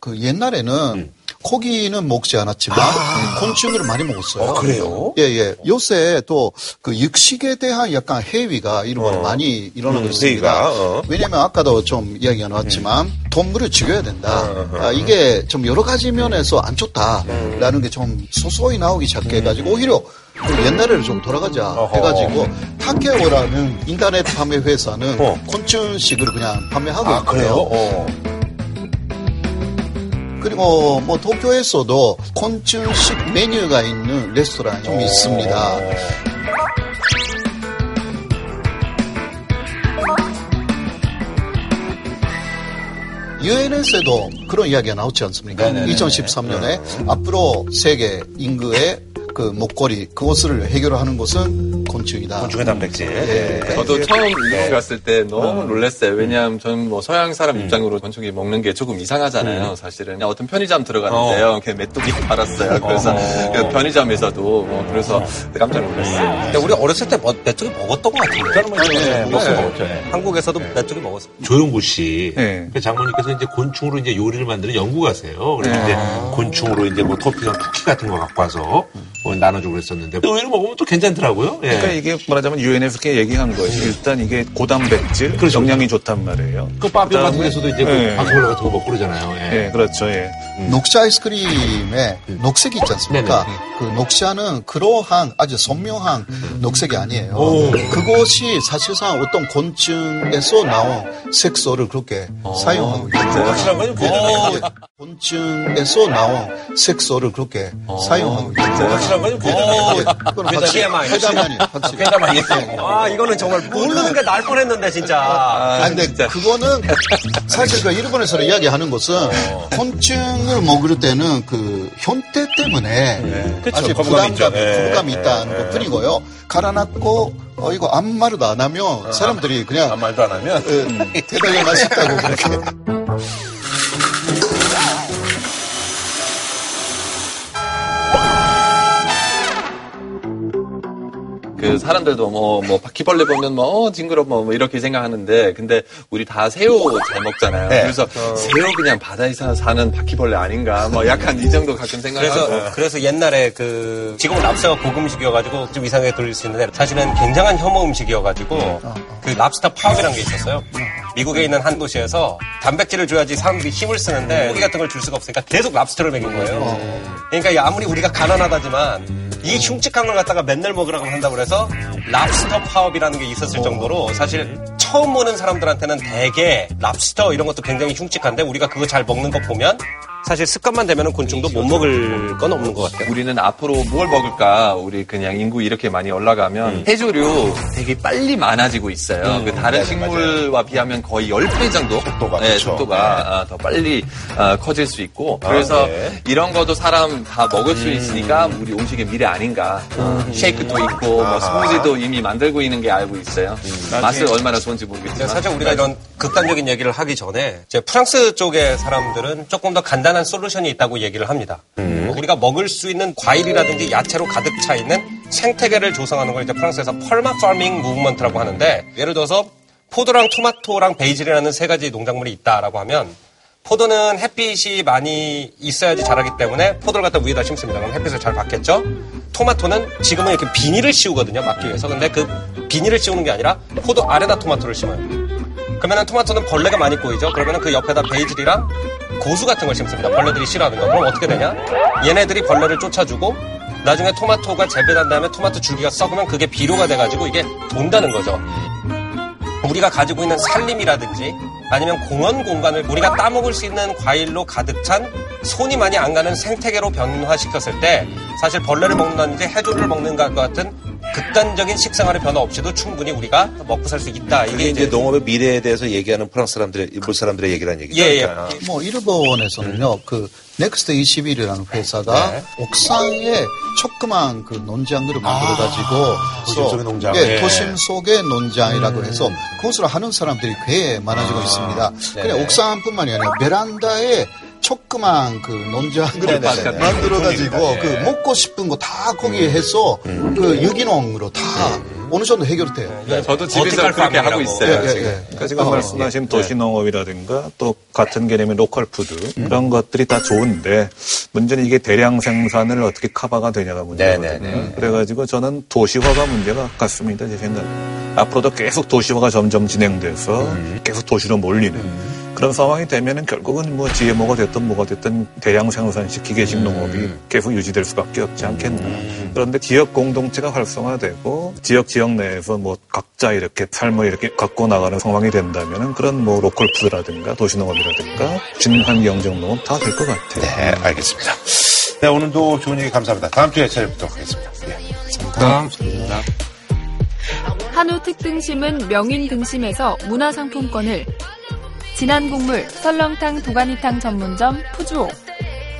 그 옛날에는 고기는 먹지 않았지만 곤충을 많이 먹었어요. 어, 그래요? 예, 예. 요새 또 그 육식에 대한 약간 해위가 일본은 많이 일어나고 음, 있습니다. 어. 왜냐면 아까도 좀 이야기가 나왔지만 동물을 죽여야 된다. 아, 이게 좀 여러 가지 면에서 안 좋다라는 게 좀 소소히 나오기 시작해가지고 오히려 그 옛날에는 좀 돌아가자 해가지고 타케오라는 인터넷 판매 회사는 곤충식을 그냥 판매하고 아, 있고요. 어. 그리고 뭐 도쿄에서도 곤충식 메뉴가 있는 레스토랑이 좀 있습니다. 유엔에서도 그런 이야기가 나오지 않습니까? 네네네. 2013년에 앞으로 세계 인구의 그 목걸이 그것을 해결하는 것은 곤충이다. 곤충의 단백질. 예. 저도 처음 일본 갔을 때 너무 어. 놀랐어요. 왜냐하면 저는 뭐 서양 사람 음. 입장으로 건축이 먹는 게 조금 이상하잖아요. 사실은 그냥 어떤 편의점 들어갔는데요. 그냥 메뚜기 팔았어요. 그래서 그 편의점에서도 뭐 그래서 깜짝 놀랐어요. 근데 우리 어렸을 때 뭐, 메뚜기 먹었던 것 같은데. 네, 먹었어요, 먹었죠. 한국에서도 메뚜기 먹었어요. 조용구 씨, 네. 그 장모님께서 이제 곤충으로 이제 요리를 만드는 연구가세요. 그래서 네. 이제 곤충으로 이제 뭐 토피나 쿠키 같은 거 갖고 와서 뭐 나눠주고 그랬었는데 의외로 먹으면 또 괜찮더라고요. 예. 그러니까 이게 말하자면 유엔에서 이렇게 얘기한 거예요. 일단 이게 고단백질, 영양이 좋단 말이에요. 그 빠삐 같은 데서도 이제 네. 그 바퀴벌레 같은 거 먹고 그러잖아요. 예. 예, 그렇죠. 예. 녹차 아이스크림에 녹색이 있지 않습니까? 그 녹차는 그러한 아주 선명한 녹색이 아니에요. 오. 그것이 사실상 어떤 곤충에서 나온 색소를 그렇게 사용하고 있어요. 확실한 거죠? 어, 곤충에서 나온 색소를 그렇게 사용하고 있어요. 확실한 거죠? 그건 확실히 회담만이 확실히. 아, 이거는 정말 모르는 게 날 뻔했는데, 진짜. 아, 근데 그거는 사실 그 일본에서 이야기하는 것은 곤충을 먹을 때는 그 현태 때문에 그쵸, 아주 있죠. 부담감이 네. 거부감이 있다는 것 뿐이고요. 갈아놨고 어 이거 아무 말도 안 하면 사람들이 그냥 아무 말도 안 하면 대단히 맛있다고 그렇게 그 사람들도 뭐, 뭐, 바퀴벌레 보면 뭐, 어, 징그러, 뭐, 뭐 이렇게 생각하는데, 근데 우리 다 새우 잘 먹잖아요. 네. 그래서 새우 그냥 바다에서 사는 바퀴벌레 아닌가, 뭐 약간 이 정도 가끔 생각하고. 그래서, 그래서 옛날에 그, 지금 은 랍스터가 고급 음식이어가지고 좀 이상하게 들릴 수 있는데, 사실은 굉장한 혐오 음식이어가지고, 그 랍스터 파업이라는 게 있었어요. 미국에 있는 한 도시에서 단백질을 줘야지 사람들이 힘을 쓰는데, 고기 같은 걸 줄 수가 없으니까 계속 랍스터를 먹인 거예요. 그러니까 아무리 우리가 가난하다지만, 이 흉측한 걸 갖다가 맨날 먹으라고 한다고 그래서, 랍스터 파업이라는 게 있었을 정도로, 사실 처음 보는 사람들한테는 대개 랍스터 이런 것도 굉장히 흉측한데, 우리가 그거 잘 먹는 거 보면, 사실 습관만 되면 곤충도 못 먹을 건 없는 것 같아요. 우리는 앞으로 뭘 먹을까? 우리 그냥 인구 이렇게 많이 올라가면 해조류 되게 빨리 많아지고 있어요. 음, 그 다른 네, 식물과 비하면 거의 10배 정도 속도가, 네. 속도가 아, 더 빨리 아, 커질 수 있고 아, 그래서 네. 이런 것도 사람 다 먹을 수 있으니까 우리 음식의 미래 아닌가. 쉐이크도 있고 뭐. 스무디도 이미 만들고 있는 게 알고 있어요. 맛을 얼마나 좋은지 모르겠지만 사실 우리가 이런 극단적인 얘기를 하기 전에 프랑스 쪽의 사람들은 조금 더 간단 한 솔루션이 있다고 얘기를 합니다. 우리가 먹을 수 있는 과일이라든지 야채로 가득 차 있는 생태계를 조성하는 걸 이제 프랑스에서 perma farming movement라고 하는데 예를 들어서 포도랑 토마토랑 basil이라는 세 가지 농작물이 있다라고 하면 포도는 햇빛이 많이 있어야지 자라기 때문에 포도를 갖다 위에다 심습니다. 그럼 햇빛을 잘 받겠죠? 토마토는 지금은 이렇게 비닐을 씌우거든요. 막기 위해서. 근데 그 비닐을 씌우는 게 아니라 포도 아래다 토마토를 심어요. 그러면은 토마토는 벌레가 많이 꼬이죠. 그러면은 그 옆에다 basil이랑 고수 같은 걸 심습니다. 벌레들이 싫어하는 거. 그럼 어떻게 되냐? 얘네들이 벌레를 쫓아주고 나중에 토마토가 재배된 다음에 토마토 줄기가 썩으면 그게 비료가 돼가지고 이게 돈다는 거죠. 우리가 가지고 있는 산림이라든지 아니면 공원 공간을 우리가 따먹을 수 있는 과일로 가득 찬 손이 많이 안 가는 생태계로 변화시켰을 때 사실 벌레를 먹는다든지 해조류를 먹는 것 같은 극단적인 식생활의 변화 없이도 충분히 우리가 먹고 살 수 있다. 이게 이제 농업의 미래에 대해서 얘기하는 프랑스 사람들의 일본 사람들의 얘기라는 얘기죠. 예, 예. 그러니까. 뭐 일본에서는요 그 Next 21이라는 회사가 네. 옥상에 조그만 그 농장들을 만들어 가지고 도심 속의 농장. 예, 네. 도심 속의 농장이라고 해서 그것을 하는 사람들이 꽤 많아지고 있습니다. 네. 그냥 옥상뿐만이 아니라 베란다에 조그만 그 농장을 네네네. 만들어 가지고 네. 그 먹고 싶은 거 다 거기에 해서 그 유기농으로 다 어느 정도 해결 돼요. 네, 저도 집에서 그렇게 하고 있어요. 예, 예, 지금. 예. 그러니까 지금 어, 말씀하신 예. 도시농업이라든가 또 같은 개념의 로컬 푸드 그런 것들이 다 좋은데 문제는 이게 대량 생산을 어떻게 커버가 되냐가 문제거든요. 그래가지고 저는 도시화가 문제가 같습니다. 제 생각에. 앞으로도 계속 도시화가 점점 진행돼서 계속 도시로 몰리는 그런 상황이 되면은 결국은 뭐 GMO가 됐든 뭐가 됐든 대량 생산식 기계식 농업이 계속 유지될 수밖에 없지 않겠나. 그런데 지역 공동체가 활성화되고 지역 지역 내에서 뭐 각자 이렇게 삶을 이렇게 갖고 나가는 상황이 된다면은 그런 뭐 로컬 푸드라든가 도시농업이라든가 진환 경정 농업 다 될 것 같아요. 네, 알겠습니다. 네, 오늘도 좋은 얘기 감사합니다. 다음 주에 찾아뵙도록 하겠습니다. 예. 감사합니다. 한우 특등심은 명인 등심에서 문화상품권을 진한 국물 설렁탕 도가니탕 전문점 푸주오.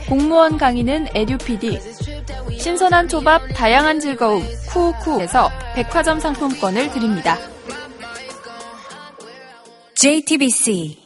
공무원 강의는 에듀피디. 신선한 초밥 다양한 즐거움 쿠우쿠에서 백화점 상품권을 드립니다. JTBC